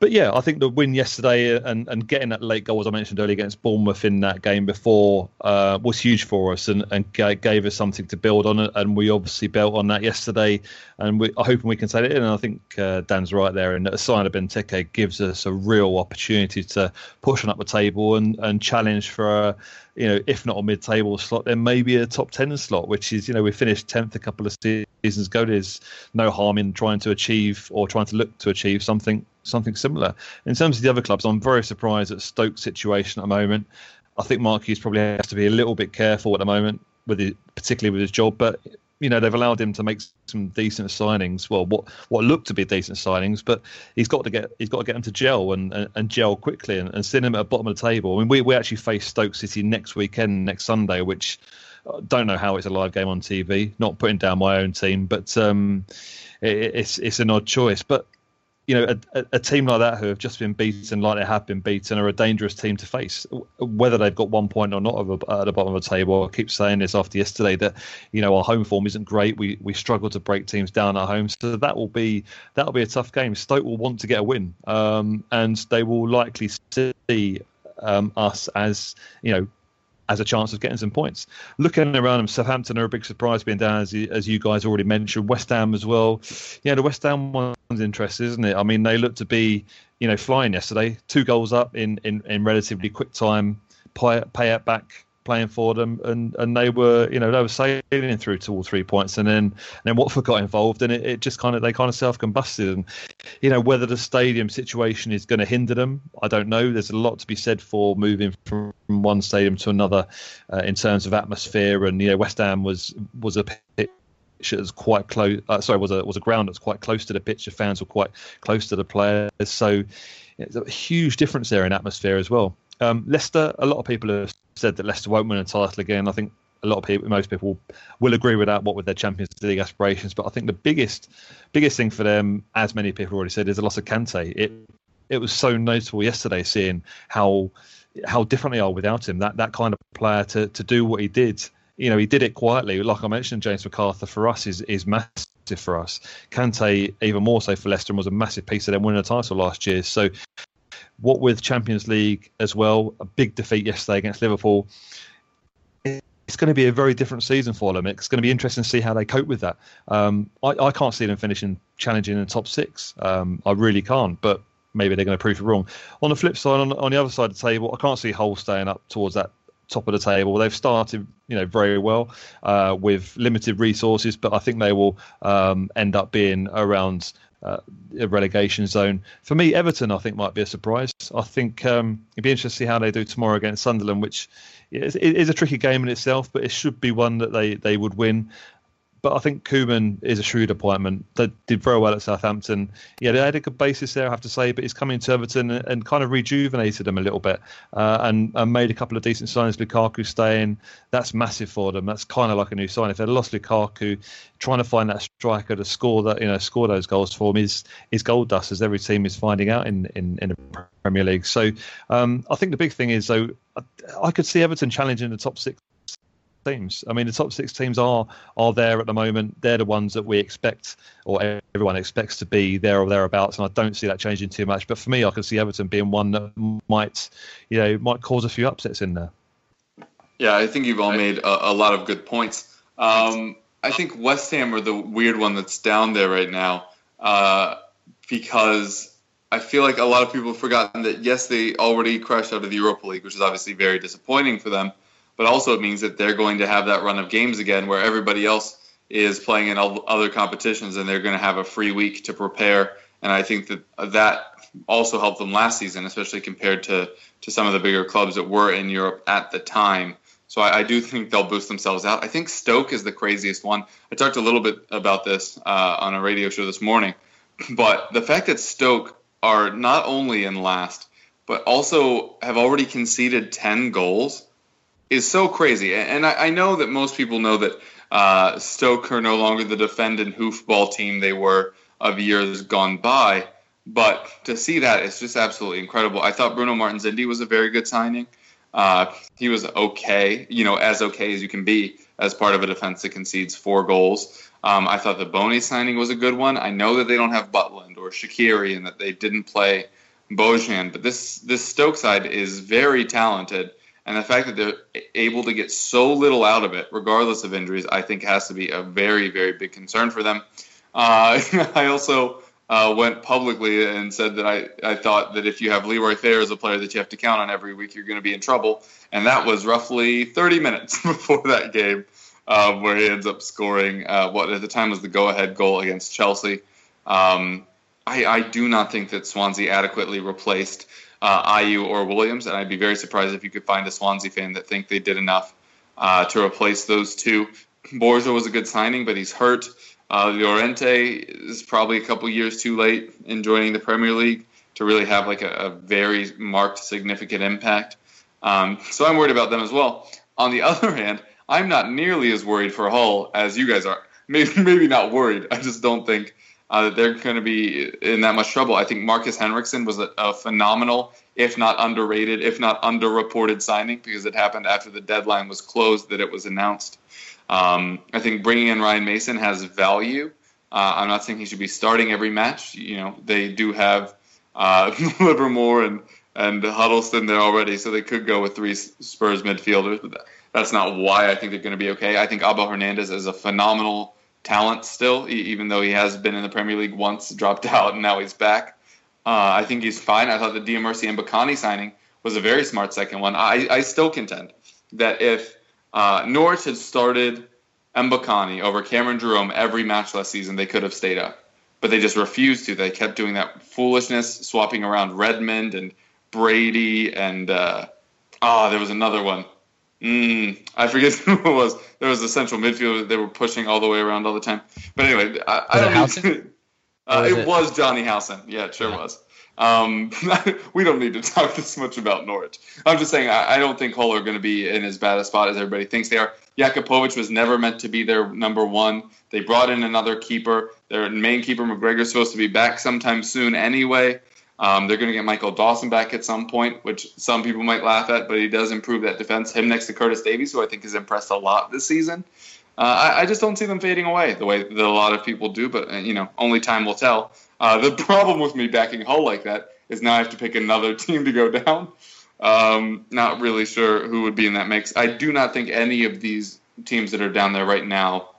but yeah, I think the win yesterday and, and getting that late goal, as I mentioned earlier, against Bournemouth in that game before uh, was huge for us and, and gave us something to build on. And we obviously built on that yesterday. And we, I'm hoping we can say it. And I think uh, Dan's right there. And a sign of Benteke gives us a real opportunity to push on up the table and, and challenge for a, you know, if not a mid-table slot, then maybe a top ten slot, which is, you know, we finished tenth a couple of seasons ago. There's no harm in trying to achieve or trying to look to achieve something something similar. In terms of the other clubs, I'm very surprised at Stoke's situation at the moment. I think Mark Hughes probably has to be a little bit careful at the moment, with it, particularly with his job. But you know they've allowed him to make some decent signings. Well, what what looked to be decent signings, but he's got to get he's got to get them to gel and, and, and gel quickly and, and send him at the bottom of the table. I mean, we we actually face Stoke City next weekend, next Sunday, which uh, don't know how it's a live game on TV. Not putting down my own team, but um, it, it's it's an odd choice. But you know, a, a, team like that who have just been beaten like they have been beaten are a dangerous team to face, whether they've got one point or not at the bottom of the table. I keep saying this after yesterday that, you know, our home form isn't great. We we struggle to break teams down at home, so that will be that will be a tough game. Stoke will want to get a win, um, and they will likely see um, us as you know as a chance of getting some points. Looking around them, Southampton are a big surprise being down, as you, as you guys already mentioned. West Ham as well. Yeah, the West Ham one's interesting, isn't it? I mean, they look to be, you know, flying yesterday. Two goals up in, in, in relatively quick time. Pay, pay it back playing for them, and, and they were you know they were sailing through to all three points, and then and then Watford got involved, and it, it just kind of they kind of self combusted, and you know whether the stadium situation is going to hinder them, I don't know. There's a lot to be said for moving from one stadium to another uh, in terms of atmosphere, and you know West Ham was was a pitch that's quite close. Uh, sorry, was a was a ground that's quite close to the pitch. The fans were quite close to the players, so it's a huge difference there in atmosphere as well. Um, Leicester, a lot of people have said that Leicester won't win a title again. I think a lot of people, most people, will agree with that. What with their Champions League aspirations, but I think the biggest, biggest thing for them, as many people already said, is the loss of Kante. It it was so notable yesterday seeing how how different they are without him. That that kind of player to to do what he did. You know, he did it quietly. Like I mentioned, James McArthur for us is is massive for us. Kante even more so for Leicester was a massive piece of them winning a title last year. So what with Champions League as well, a big defeat yesterday against Liverpool. It's going to be a very different season for them. It's going to be interesting to see how they cope with that. Um, I, I, can't see them finishing challenging in the top six. Um, I really can't. But maybe they're going to prove it wrong. On the flip side, on, on the other side of the table, I can't see Hull staying up towards that top of the table. They've started, you know, very well uh, with limited resources, but I think they will um, end up being around uh, a relegation zone. For me, Everton, I think, might be a surprise. I think um, it'd be interesting to see how they do tomorrow against Sunderland, which is, is, a tricky game in itself, but it should be one that they, they would win but I think Koeman is a shrewd appointment. They did very well at Southampton. Yeah, they had a good basis there, I have to say, but he's coming to Everton and, and kind of rejuvenated them a little bit uh, and, and, made a couple of decent signs. Lukaku staying, that's massive for them. That's kind of like a new sign. If they lost Lukaku, trying to find that striker to score that, you know, score those goals for him is is gold dust, as every team is finding out in in, in the Premier League. So um, I think the big thing is though, I could see Everton challenging the top six teams. I mean, the top six teams are are there at the moment. They're the ones that we expect, or everyone expects to be there or thereabouts. And I don't see that changing too much. But for me, I can see Everton being one that might, you know, might cause a few upsets in there. Yeah, I think you've all made a, a lot of good points. Um, I think West Ham are the weird one that's down there right now uh, because I feel like a lot of people have forgotten that yes, they already crashed out of the Europa League, which is obviously very disappointing for them but also it means that they're going to have that run of games again where everybody else is playing in other competitions and they're going to have a free week to prepare. And I think that that also helped them last season, especially compared to, to some of the bigger clubs that were in Europe at the time. So I, I do think they'll boost themselves out. I think Stoke is the craziest one. I talked a little bit about this uh, on a radio show this morning, <clears throat> but the fact that Stoke are not only in last, but also have already conceded 10 goals is so crazy. And I, I know that most people know that uh, Stoke are no longer the defendant hoofball team they were of years gone by. But to see that is just absolutely incredible. I thought Bruno Martins Indi was a very good signing. Uh, he was okay, you know, as okay as you can be as part of a defense that concedes four goals. Um, I thought the Bony signing was a good one. I know that they don't have Butland or Shaqiri and that they didn't play Bojan, but this this Stoke side is very talented and the fact that they're able to get so little out of it, regardless of injuries, I think has to be a very, very big concern for them. Uh, <laughs> I also uh, went publicly and said that I, I thought that if you have Leroy Fer as a player that you have to count on every week, you're going to be in trouble. And that was roughly 30 minutes <laughs> before that game, uh, where he ends up scoring uh, what at the time was the go ahead goal against Chelsea. Um, I, I do not think that Swansea adequately replaced uh, Ayew or Williams, and I'd be very surprised if you could find a Swansea fan that think they did enough uh, to replace those two. <clears throat> Borja was a good signing, but he's hurt. Uh, Llorente is probably a couple years too late in joining the Premier League to really have like a, a very marked, significant impact. Um, so I'm worried about them as well. On the <laughs> other hand, I'm not nearly as worried for Hull as you guys are. Maybe, maybe not worried. I just don't think uh, they're going to be in that much trouble. I think Markus Henriksen was a, a, phenomenal, if not underrated, if not underreported signing because it happened after the deadline was closed that it was announced. Um, I think bringing in Ryan Mason has value. Uh, I'm not saying he should be starting every match. You know, they do have uh, <laughs> Livermore and and Huddlestone there already, so they could go with three Spurs midfielders. But that's not why I think they're going to be okay. I think Abel Hernandez is a phenomenal talent still, even though he has been in the Premier League once, dropped <laughs> out, and now he's back. Uh, I think he's fine. I thought the Dieumerci and Mbokani signing was a very smart second one. I, I still contend that if uh, Norwich had started Mbokani over Cameron Jerome every match last season, they could have stayed up. But they just refused to. They kept doing that foolishness, swapping around Redmond and Brady and uh, oh, there was another one. Mm, I forget <laughs> who it was. There was a central midfielder they were pushing all the way around all the time. But anyway, I, I don't it, uh, it, it, was Jonny Howson. Yeah, it sure yeah. was. Um, <laughs> we don't need to <laughs> talk this much about Norwich. I'm just saying I, I don't think Hull are going to be in as bad a spot as everybody thinks they are. Jakupovic was never meant to be their number one. They brought in another keeper. Their main keeper McGregor's supposed to be back sometime soon anyway. Um, they're going to get Michael Dawson back at some point, which some people might laugh at, but he does improve that defense. Him next to Curtis Davies, who I think has impressed a lot this season. Uh, I, I, just don't see them fading away the way that a lot of people do, but uh, you know, only time will tell. Uh, the <laughs> problem with me backing Hull like that is now I have to pick another <laughs> team to go down. Um, not really sure who would be in that mix. I do not think any of these teams that are down there right now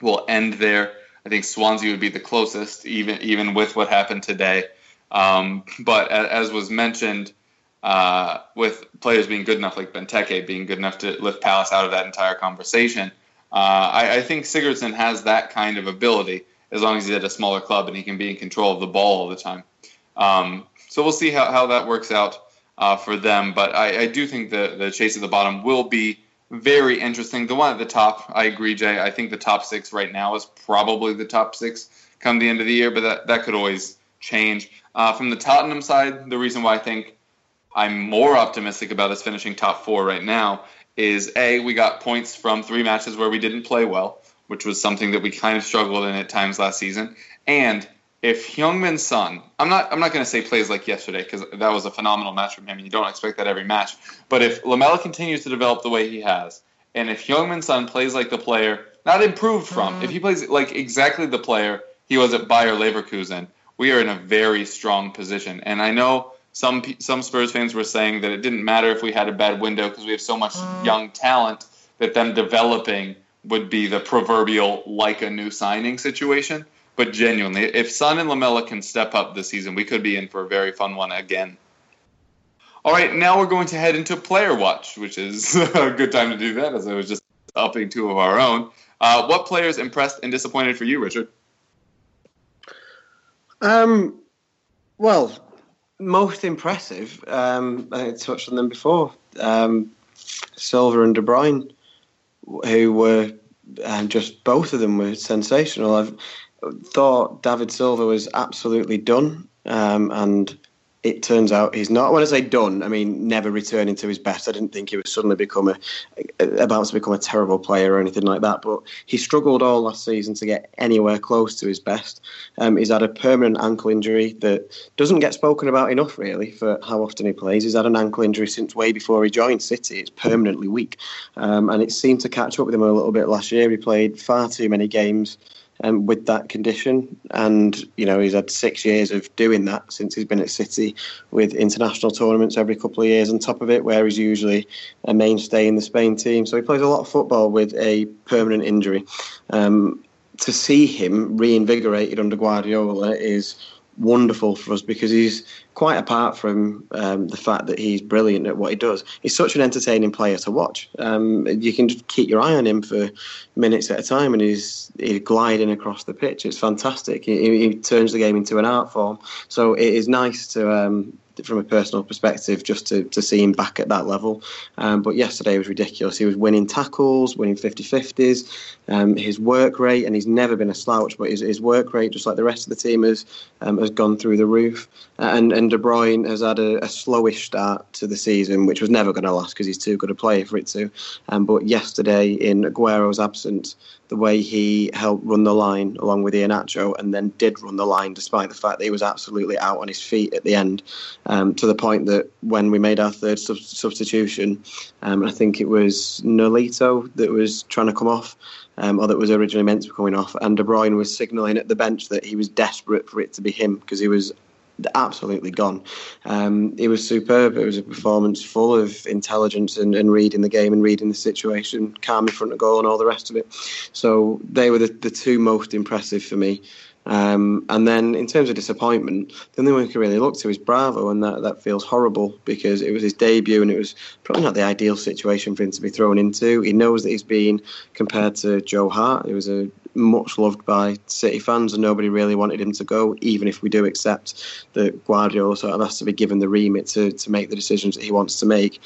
will end there. I think Swansea would be the closest, even even with what happened today. Um, but as was mentioned, uh, with players being good enough, like Benteke being good enough to lift Palace out of that entire conversation, uh, I, I, think Sigurdsson has that kind of ability as long as he's at a smaller club and he can be in control of the ball all the time. Um, so we'll see how, how that works out uh, for them. But I, I, do think the, the chase at the bottom will be very interesting. The one at the top, I agree, Jay. I think the top six right now is probably the top six come the end of the year, but that, that could always change. Uh, from the Tottenham side, the reason why I think I'm more optimistic about us finishing top four right now is A, we got points from three matches where we didn't play well, which was something that we kind of struggled in at times last season. And if Heung-min Son, I'm not I'm not going to say plays like yesterday because that was a phenomenal match from him, and you don't expect that every match. But if Lamela continues to develop the way he has, and if Heung-min Son plays like the player, not improved from, mm. if he plays like exactly the player he was at Bayer Leverkusen, we are in a very strong position. And I know some some Spurs fans were saying that it didn't matter if we had a bad window because we have so much mm. young talent that them developing would be the proverbial like a new signing situation. But genuinely, if Son and Lamela can step up this season, we could be in for a very fun one again. All right, now we're going to head into player watch, which is <laughs> a good time to do that as I was just upping two of our own. Uh, what players impressed and disappointed for you, Richard? Um, well, most impressive. Um, I touched on them before. Um, Silva and De Bruyne, who were and just both of them were sensational. I thought David Silva was absolutely done, um, and it turns out he's not. When I say done, I mean never returning to his best. I didn't think he was suddenly become a about to become a terrible player or anything like that. But he struggled all last season to get anywhere close to his best. Um, he's had a permanent ankle injury that doesn't get spoken about enough, really, for how often he plays. He's had an ankle injury since way before he joined City. It's permanently weak, um, and it seemed to catch up with him a little bit last year. He played far too many games um, with that condition. And, you know, he's had six years of doing that since he's been at City with international tournaments every couple of years on top of it, where he's usually a mainstay in the Spain team. So he plays a lot of football with a permanent injury. Um, to see him reinvigorated under Guardiola is wonderful for us because he's quite apart from um, the fact that he's brilliant at what he does. He's such an entertaining player to watch. Um, you can just keep your eye on him for minutes at a time, and he's he's gliding across the pitch. It's fantastic. He, he turns the game into an art form. So it is nice to um, from a personal perspective, just to, to see him back at that level. Um, but yesterday was ridiculous. He was winning tackles, winning 50 50s. Um, his work rate, and he's never been a slouch, but his, his work rate, just like the rest of the team, has, um, has gone through the roof. And, and De Bruyne has had a, a slowish start to the season, which was never going to last because he's too good a player for it to. Um, but yesterday, in Aguero's absence, the way he helped run the line along with Iheanacho and then did run the line despite the fact that he was absolutely out on his feet at the end um, to the point that when we made our third sub- substitution, um, I think it was Nolito that was trying to come off. Um, or that was originally meant to be coming off, and De Bruyne was signalling at the bench that he was desperate for it to be him because he was absolutely gone. Um, it was superb. It was a performance full of intelligence and, and, reading the game and reading the situation, calm in front of goal and all the rest of it. So they were the, the two most impressive for me. Um, and then in terms of disappointment, the only one we can really look to is Bravo, and that, that feels horrible because it was his debut and it was probably not the ideal situation for him to be thrown into. He knows that he's been compared to Joe Hart, who was a much loved by City fans, and nobody really wanted him to go. Even if we do accept that Guardiola sort of has to be given the remit to to make the decisions that he wants to make,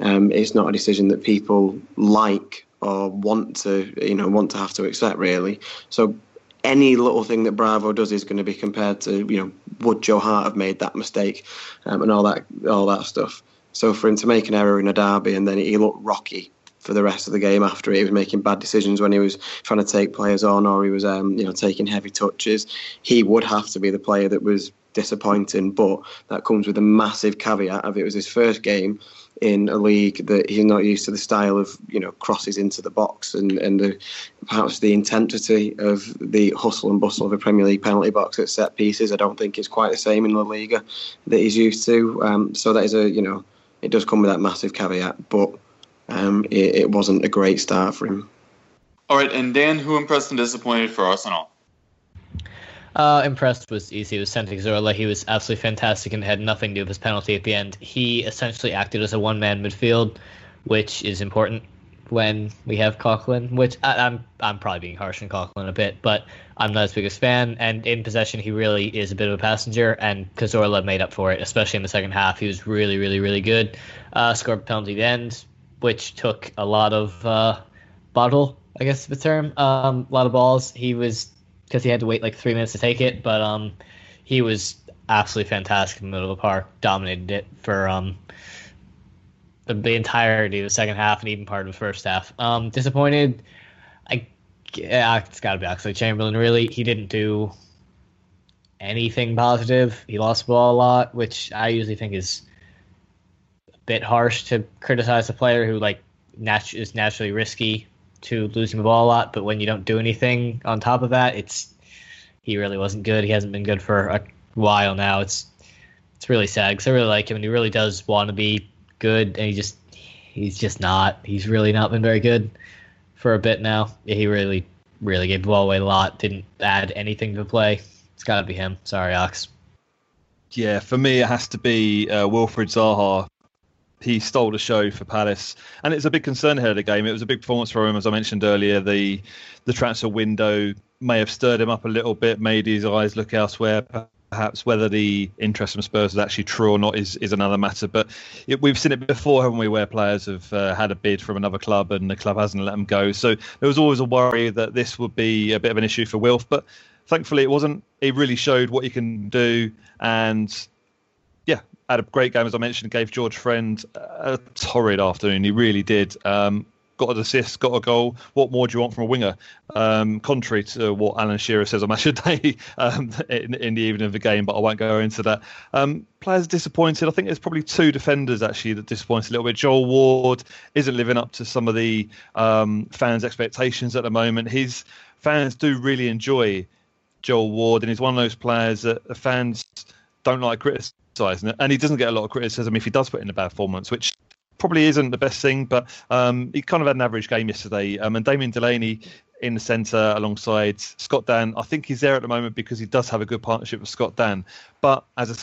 um, it's not a decision that people like or want to you know want to have to accept really. So any little thing that Bravo does is going to be compared to you know would Joe Hart have made that mistake um, and all that all that stuff. So for him to make an error in a derby and then he looked rocky for the rest of the game after. He was making bad decisions when he was trying to take players on or he was um, you know taking heavy touches. He would have to be the player that was disappointing, but that comes with a massive caveat of it was his first game in a league that he's not used to the style of you know crosses into the box and and the, perhaps the intensity of the hustle and bustle of a Premier League penalty box at set pieces. I don't think is quite the same in La Liga that he's used to. Um, so that is a you know it does come with that massive caveat, but um, it, it wasn't a great start for him. All right, and Dan, who impressed and disappointed for Arsenal? Uh, impressed was easy. It was Santi Cazorla. He was absolutely fantastic and had nothing to do with his penalty at the end. He essentially acted as a one-man midfield, which is important when we have Coquelin. Which I, am I'm, I'm probably being harsh on Coquelin a bit, but I'm not his biggest fan. And in possession, he really is a bit of a passenger, and Cazorla made up for it, especially in the second half. He was really, really, really good. Uh, scored a penalty at the end, which took a lot of uh, bottle, I guess the term. Um, a lot of balls. He was because he had to wait like three minutes to take it. But um, he was absolutely fantastic in the middle of the park, dominated it for um the, the entirety of the second half and even part of the first half. Um, disappointed. I it's got to be Oxlade Chamberlain. Really, he didn't do anything positive. He lost the ball a lot, which I usually think is bit harsh to criticize a player who like is naturally risky to losing the ball a lot, but when you don't do anything on top of that, it's he really wasn't good. He hasn't been good for a while now. It's it's really sad because I really like him and he really does want to be good, and he just he's just not. He's really not been very good for a bit now. He really really gave the ball away a lot. Didn't add anything to the play. It's got to be him. Sorry, Ox. Yeah, for me it has to be uh, Wilfried Zaha he stole the show for Palace, and it's a big concern ahead of the game. It was a big performance for him, as I mentioned earlier. The the transfer window may have stirred him up a little bit, made his eyes look elsewhere. Perhaps whether the interest from Spurs is actually true or not is, is another matter. But it, we've seen it before, haven't we, where players have uh, had a bid from another club and the club hasn't let them go. So there was always a worry that this would be a bit of an issue for Wilf. But thankfully, it wasn't. He really showed what he can do, and had a great game, as I mentioned. Gave George Friend a torrid afternoon. He really did. Um, got an assist, got a goal. What more do you want from a winger? Um, contrary to what Alan Shearer says on Match of Day <laughs> um, in, in, the evening of the game, but I won't go into that. Um, players disappointed. I think there's probably two defenders actually that disappointed a little bit. Joel Ward isn't living up to some of the um, fans' expectations at the moment. His fans do really enjoy Joel Ward, and he's one of those players that the fans don't like criticism and he doesn't get a lot of criticism if he does put in a bad performance, which probably isn't the best thing. But um, he kind of had an average game yesterday. Um, and Damien Delaney in the centre alongside Scott Dann. I think he's there at the moment because he does have a good partnership with Scott Dann. But as the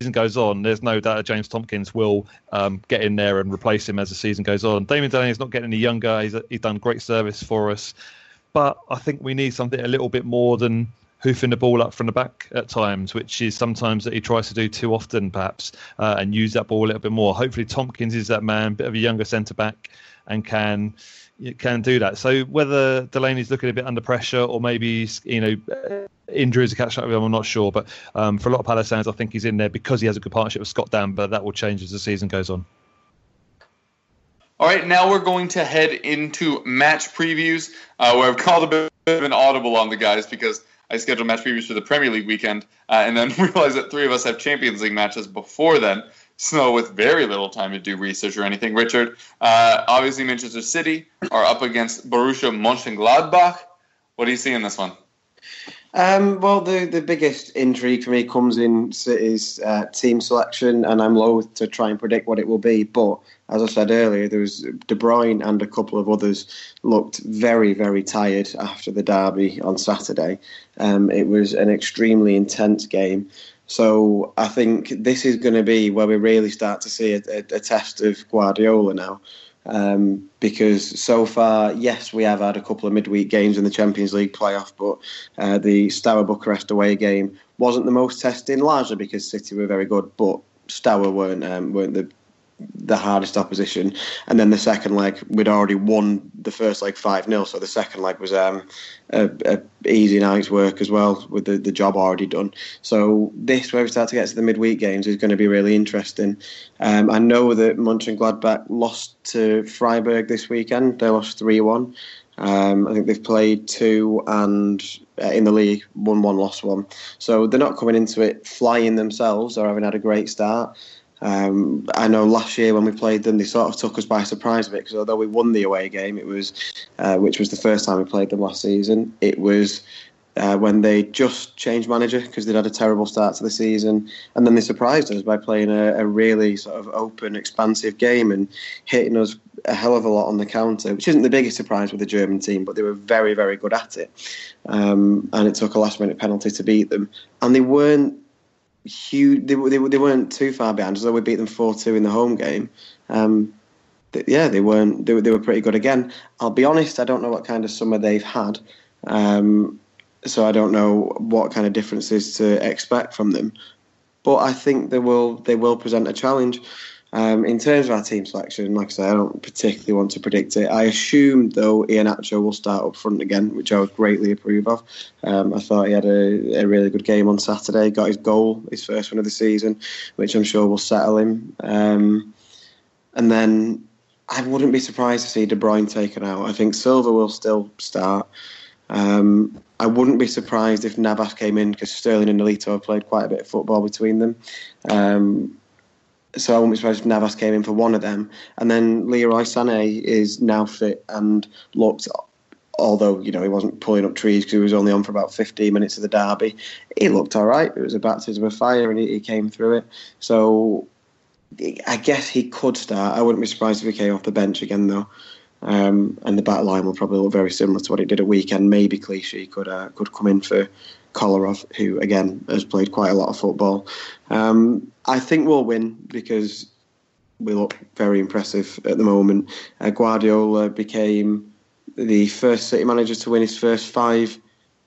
season goes on, there's no doubt James Tomkins will um, get in there and replace him as the season goes on. Damien Delaney is not getting any younger. He's, he's done great service for us. But I think we need something a little bit more than hoofing the ball up from the back at times, which is sometimes that he tries to do too often, perhaps, uh, and use that ball a little bit more. Hopefully, Tomkins is that man, a bit of a younger centre back, and can can do that. So whether Delaney's looking a bit under pressure or maybe you know injuries are catching up with him, I'm not sure. But um, for a lot of Palace fans, I think he's in there because he has a good partnership with Scott Dann. But that will change as the season goes on. All right, now we're going to head into match previews, uh, where I've called a bit of an audible on the guys because I scheduled match previews for the Premier League weekend, uh, and then <laughs> realized that three of us have Champions League matches before then. So with very little time to do research or anything, Richard, uh, obviously Manchester City are up against Borussia Mönchengladbach. What do you see in this one? Um, well, the, the biggest intrigue for me comes in City's uh, team selection, and I'm loath to try and predict what it will be. But as I said earlier, there was De Bruyne and a couple of others looked very, very tired after the derby on Saturday. Um, it was an extremely intense game. So I think this is going to be where we really start to see a, a, a test of Guardiola now. Um, because so far, yes, we have had a couple of midweek games in the Champions League playoff, but uh, the Steaua Bucharest away game wasn't the most testing, largely because City were very good, but Steaua weren't um, weren't the the hardest opposition. And then the second leg, we'd already won the first leg 5 0. So the second leg was um, a, a, easy night's work as well, with the, the job already done. So this, where we start to get to the midweek games, is going to be really interesting. Um, I know that Mönchengladbach lost to Freiburg this weekend. They lost 3 1. Um, I think they've played two and uh, in the league, won one, lost one. So they're not coming into it flying themselves or having had a great start. Um, I know last year when we played them, they sort of took us by surprise a bit because although we won the away game, it was uh, which was the first time we played them last season. It was uh, when they just changed manager because they'd had a terrible start to the season, and then they surprised us by playing a, a, really sort of open, expansive game and hitting us a hell of a lot on the counter, which isn't the biggest surprise with the German team, but they were very, very good at it. Um, and it took a last-minute penalty to beat them, and they weren't huge. They, they, they weren't too far behind, although we beat them four two in the home game. Um, yeah, they weren't. They, they were pretty good again. I'll be honest. I don't know what kind of summer they've had, um, so I don't know what kind of differences to expect from them. But I think they will. They will present a challenge. Um, in terms of our team selection, like I say, I don't particularly want to predict it. I assume, though, Iheanacho will start up front again, which I would greatly approve of. Um, I thought he had a, a, really good game on Saturday, got his goal, his first one of the season, which I'm sure will settle him. Um, and then I wouldn't be surprised to see De Bruyne taken out. I think Silva will still start. Um, I wouldn't be surprised if Navas came in because Sterling and Nolito have played quite a bit of football between them. Um, so I wouldn't be surprised if Navas came in for one of them. And then Leroy Sané is now fit and looked, although you know he wasn't pulling up trees because he was only on for about 15 minutes of the derby. He looked all right. It was a baptism of fire, and he, he came through it. So I guess he could start. I wouldn't be surprised if he came off the bench again though. Um, and the back line will probably look very similar to what it did at weekend. Maybe Clichy could uh, could come in for Kolarov, who again has played quite a lot of football. Um, I think we'll win because we look very impressive at the moment. Uh, Guardiola became the first City manager to win his first five,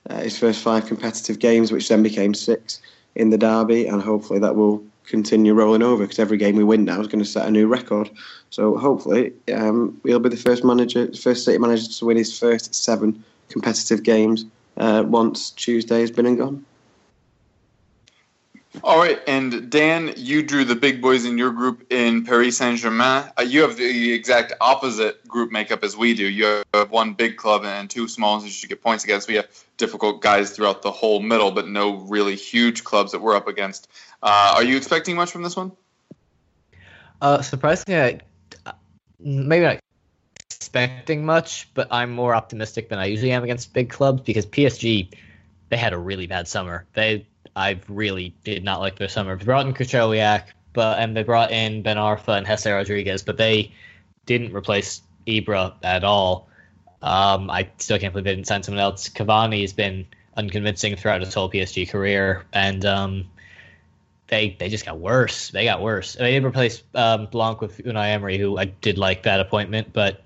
uh, his first five competitive games, which then became six in the derby, and hopefully that will continue rolling over because every game we win now is going to set a new record. So hopefully um, we'll be the first manager, first City manager to win his first seven competitive games uh, once Tuesday has been and gone. All right, and Dan, you drew the big boys in your group in Paris Saint Germain. Uh, you have the exact opposite group makeup as we do. You have one big club and two small ones that you get points against. We have difficult guys throughout the whole middle, but no really huge clubs that we're up against. Uh, are you expecting much from this one? Uh, surprisingly, I, maybe not expecting much, but I'm more optimistic than I usually am against big clubs because PSG, they had a really bad summer. They I really did not like their summer. They brought in Krychowiak, but and they brought in Ben Arfa and Jesse Rodriguez, but they didn't replace Ibra at all. Um, I still can't believe they didn't sign someone else. Cavani has been unconvincing throughout his whole PSG career, and um, they they just got worse. They got worse. They replaced um, Blanc with Unai Emery, who I did like that appointment, but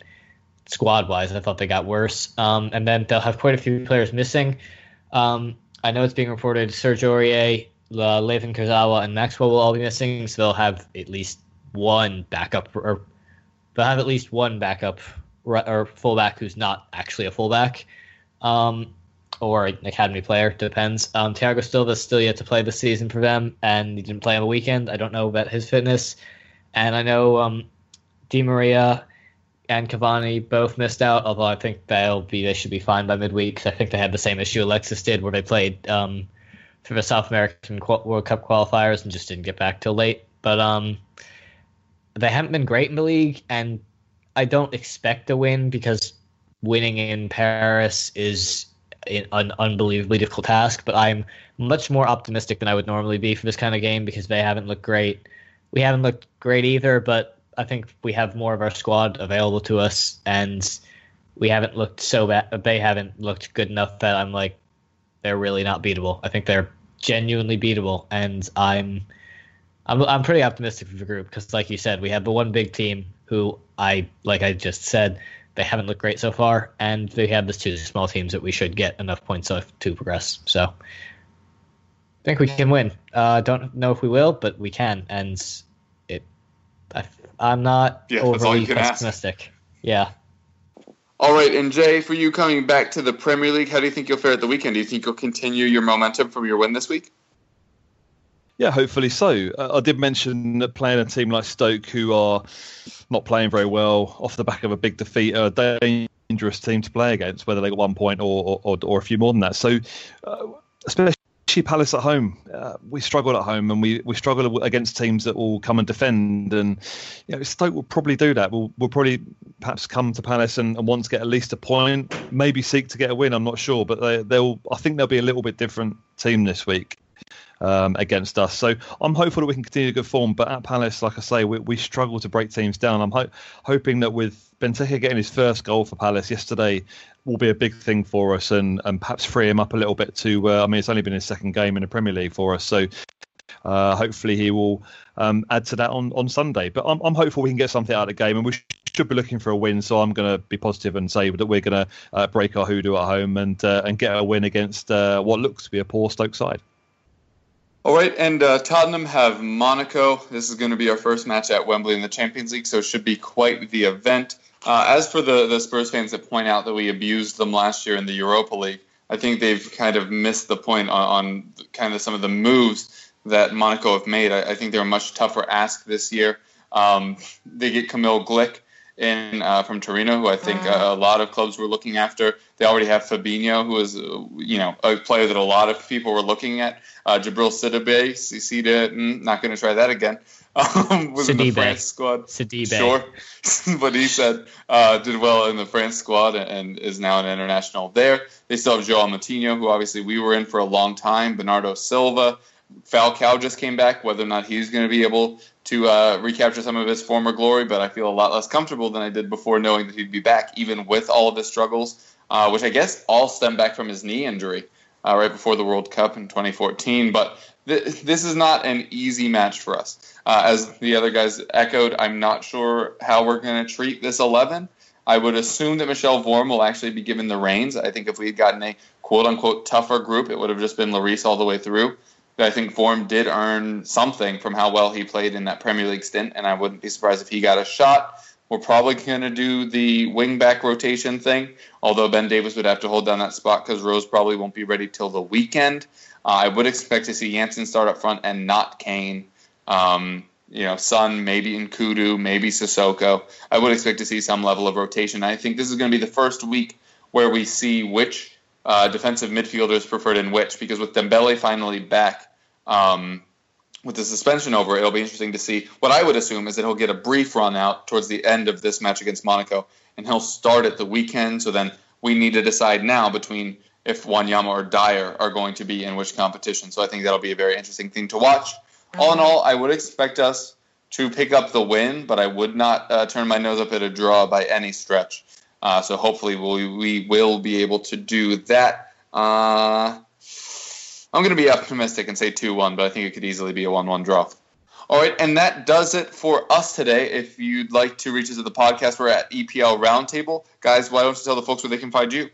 squad wise, I thought they got worse. Um, and then they'll have quite a few players missing. Um, I know it's being reported Serge Aurier, uh, Layvin Kurzawa, and Maxwell will all be missing, so they'll have at least one backup, or they'll have at least one backup or fullback who's not actually a fullback, um, or an academy player. Depends. Um, Thiago Silva's still yet to play this season for them, and he didn't play on the weekend. I don't know about his fitness, and I know um, Di Maria and Cavani both missed out. Although I think they'll be they should be fine by midweek. I think they had the same issue Alexis did, where they played um, for the South American World Cup qualifiers and just didn't get back till late. But um, they haven't been great in the league, and I don't expect a win because winning in Paris is an unbelievably difficult task. But I'm much more optimistic than I would normally be for this kind of game because they haven't looked great. We haven't looked great either, but I think we have more of our squad available to us, and we haven't looked so bad. They haven't looked good enough that I'm like, they're really not beatable. I think they're genuinely beatable, and I'm, I'm, I'm pretty optimistic for the group because, like you said, we have the one big team who I, like I just said, they haven't looked great so far, and they have the two small teams that we should get enough points off to progress. So, I think we can win. Uh, don't know if we will, but we can, and it. I I'm not Yeah, that's overly you can ask. pessimistic. Yeah. All right, and Jay, for you coming back to the Premier League, how do you think you'll fare at the weekend? Do you think you'll continue your momentum from your win this week? Yeah, hopefully so. Uh, I did mention that playing a team like Stoke, who are not playing very well off the back of a big defeat, are a dangerous team to play against, whether they got one point or or, or a few more than that. So, uh, especially Palace at home, uh, we struggle at home, and we, we struggle against teams that will come and defend. And you know, Stoke will probably do that. We'll, we'll probably perhaps come to Palace and, and want to get at least a point, maybe seek to get a win. I'm not sure, but they, they'll. I think they'll be a little bit different team this week um, against us. So I'm hopeful that we can continue good form. But at Palace, like I say, we, we struggle to break teams down. I'm ho- hoping that with Benteke getting his first goal for Palace yesterday will be a big thing for us and, and perhaps free him up a little bit to. Uh, I mean, it's only been his second game in the Premier League for us, so. Uh, hopefully he will um, add to that on, on Sunday. But I'm, I'm hopeful we can get something out of the game, and we should be looking for a win. So I'm going to be positive and say that we're going to uh, break our hoodoo at home and uh, and get a win against uh, what looks to be a poor Stoke side. All right, and uh, Tottenham have Monaco. This is going to be our first match at Wembley in the Champions League, so it should be quite the event. Uh, as for the, the Spurs fans that point out that we abused them last year in the Europa League, I think they've kind of missed the point on, on kind of some of the moves that Monaco have made. I, I think they're a much tougher ask this year. Um, they get Kamil Glik in uh, from Torino, who I think a, a lot of clubs were looking after. They already have Fabinho, who is uh, you know a player that a lot of people were looking at. Uh, Djibril Sidibe, Sida, mm, not going to try that again. Um, <laughs> was in the France squad. Sidibe. Sure, <laughs> but he said uh, did well in the France squad and is now an international there. They still have Joao Moutinho, who obviously we were in for a long time. Bernardo Silva, Falcao just came back. Whether or not he's going to be able to uh, recapture some of his former glory, but I feel a lot less comfortable than I did before knowing that he'd be back, even with all of his struggles, uh, which I guess all stem back from his knee injury uh, right before the World Cup in 2014. But th- this is not an easy match for us. Uh, as the other guys echoed, I'm not sure how we're going to treat this 11. I would assume that Michel Vorm will actually be given the reins. I think if we had gotten a quote unquote tougher group, it would have just been Lloris all the way through. But I think Vorm did earn something from how well he played in that Premier League stint, and I wouldn't be surprised if he got a shot. We're probably going to do the wing back rotation thing, although Ben Davies would have to hold down that spot because Rose probably won't be ready till the weekend. Uh, I would expect to see Janssen start up front and not Kane. Um, you know, Son, maybe Nkoudou, maybe Sissoko. I would expect to see some level of rotation. I think this is going to be the first week where we see which uh, defensive midfielders preferred in which, because with Dembele finally back, um, with the suspension over, it'll be interesting to see. What I would assume is that he'll get a brief run out towards the end of this match against Monaco, and he'll start at the weekend. So then we need to decide now between if Wanyama or Dier are going to be in which competition. So I think that'll be a very interesting thing to watch. All in all, I would expect us to pick up the win, but I would not uh, turn my nose up at a draw by any stretch. Uh, so hopefully we, we will be able to do that. Uh, I'm going to be optimistic and say 2 1, but I think it could easily be a 1 1 draw. All right, and that does it for us today. If you'd like to reach us at the podcast, we're at EPL Roundtable. Guys, why don't you tell the folks where they can find you?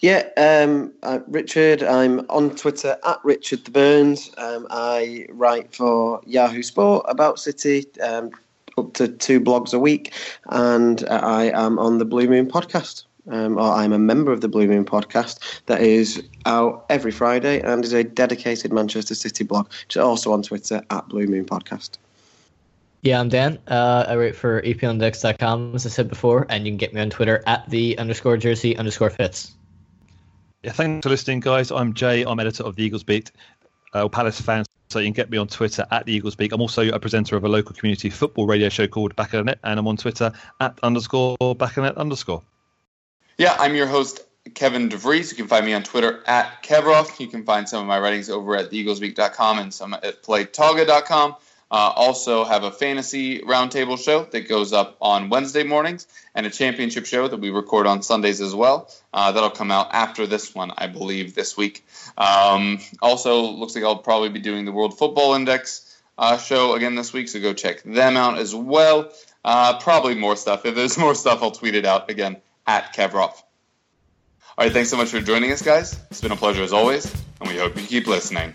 Yeah, um, uh, Richard. I'm on Twitter at Richard the Burns. Um, I write for Yahoo Sport about City, um, up to two blogs a week, and uh, I am on the Blue Moon podcast. Um, or I'm a member of the Blue Moon podcast that is out every Friday and is a dedicated Manchester City blog, which is also on Twitter at Blue Moon Podcast. Yeah, I'm Dan. Uh, I write for EPLindex.com, as I said before, and you can get me on Twitter at the underscore jersey underscore Fitz. Yeah, thanks for listening, guys. I'm Jay. I'm editor of the Eagles Beak, uh, Palace fans. So you can get me on Twitter at the Eagles Beak. I'm also a presenter of a local community football radio show called Back of It, and I'm on Twitter at underscore Back the Net underscore. Yeah, I'm your host, Kevin DeVries. You can find me on Twitter at Kevroff. You can find some of my writings over at theeaglesweek.com and some at playtoga.com. Uh, also have a fantasy roundtable show that goes up on Wednesday mornings and a championship show that we record on Sundays as well. Uh, that'll come out after this one, I believe, this week. Um, also, looks like I'll probably be doing the World Football Index uh, show again this week, so go check them out as well. Uh, probably more stuff. If there's <laughs> more stuff, I'll tweet it out again at Kevroff. All right, thanks so much for joining us, guys. It's been a pleasure as always, and we hope you keep listening.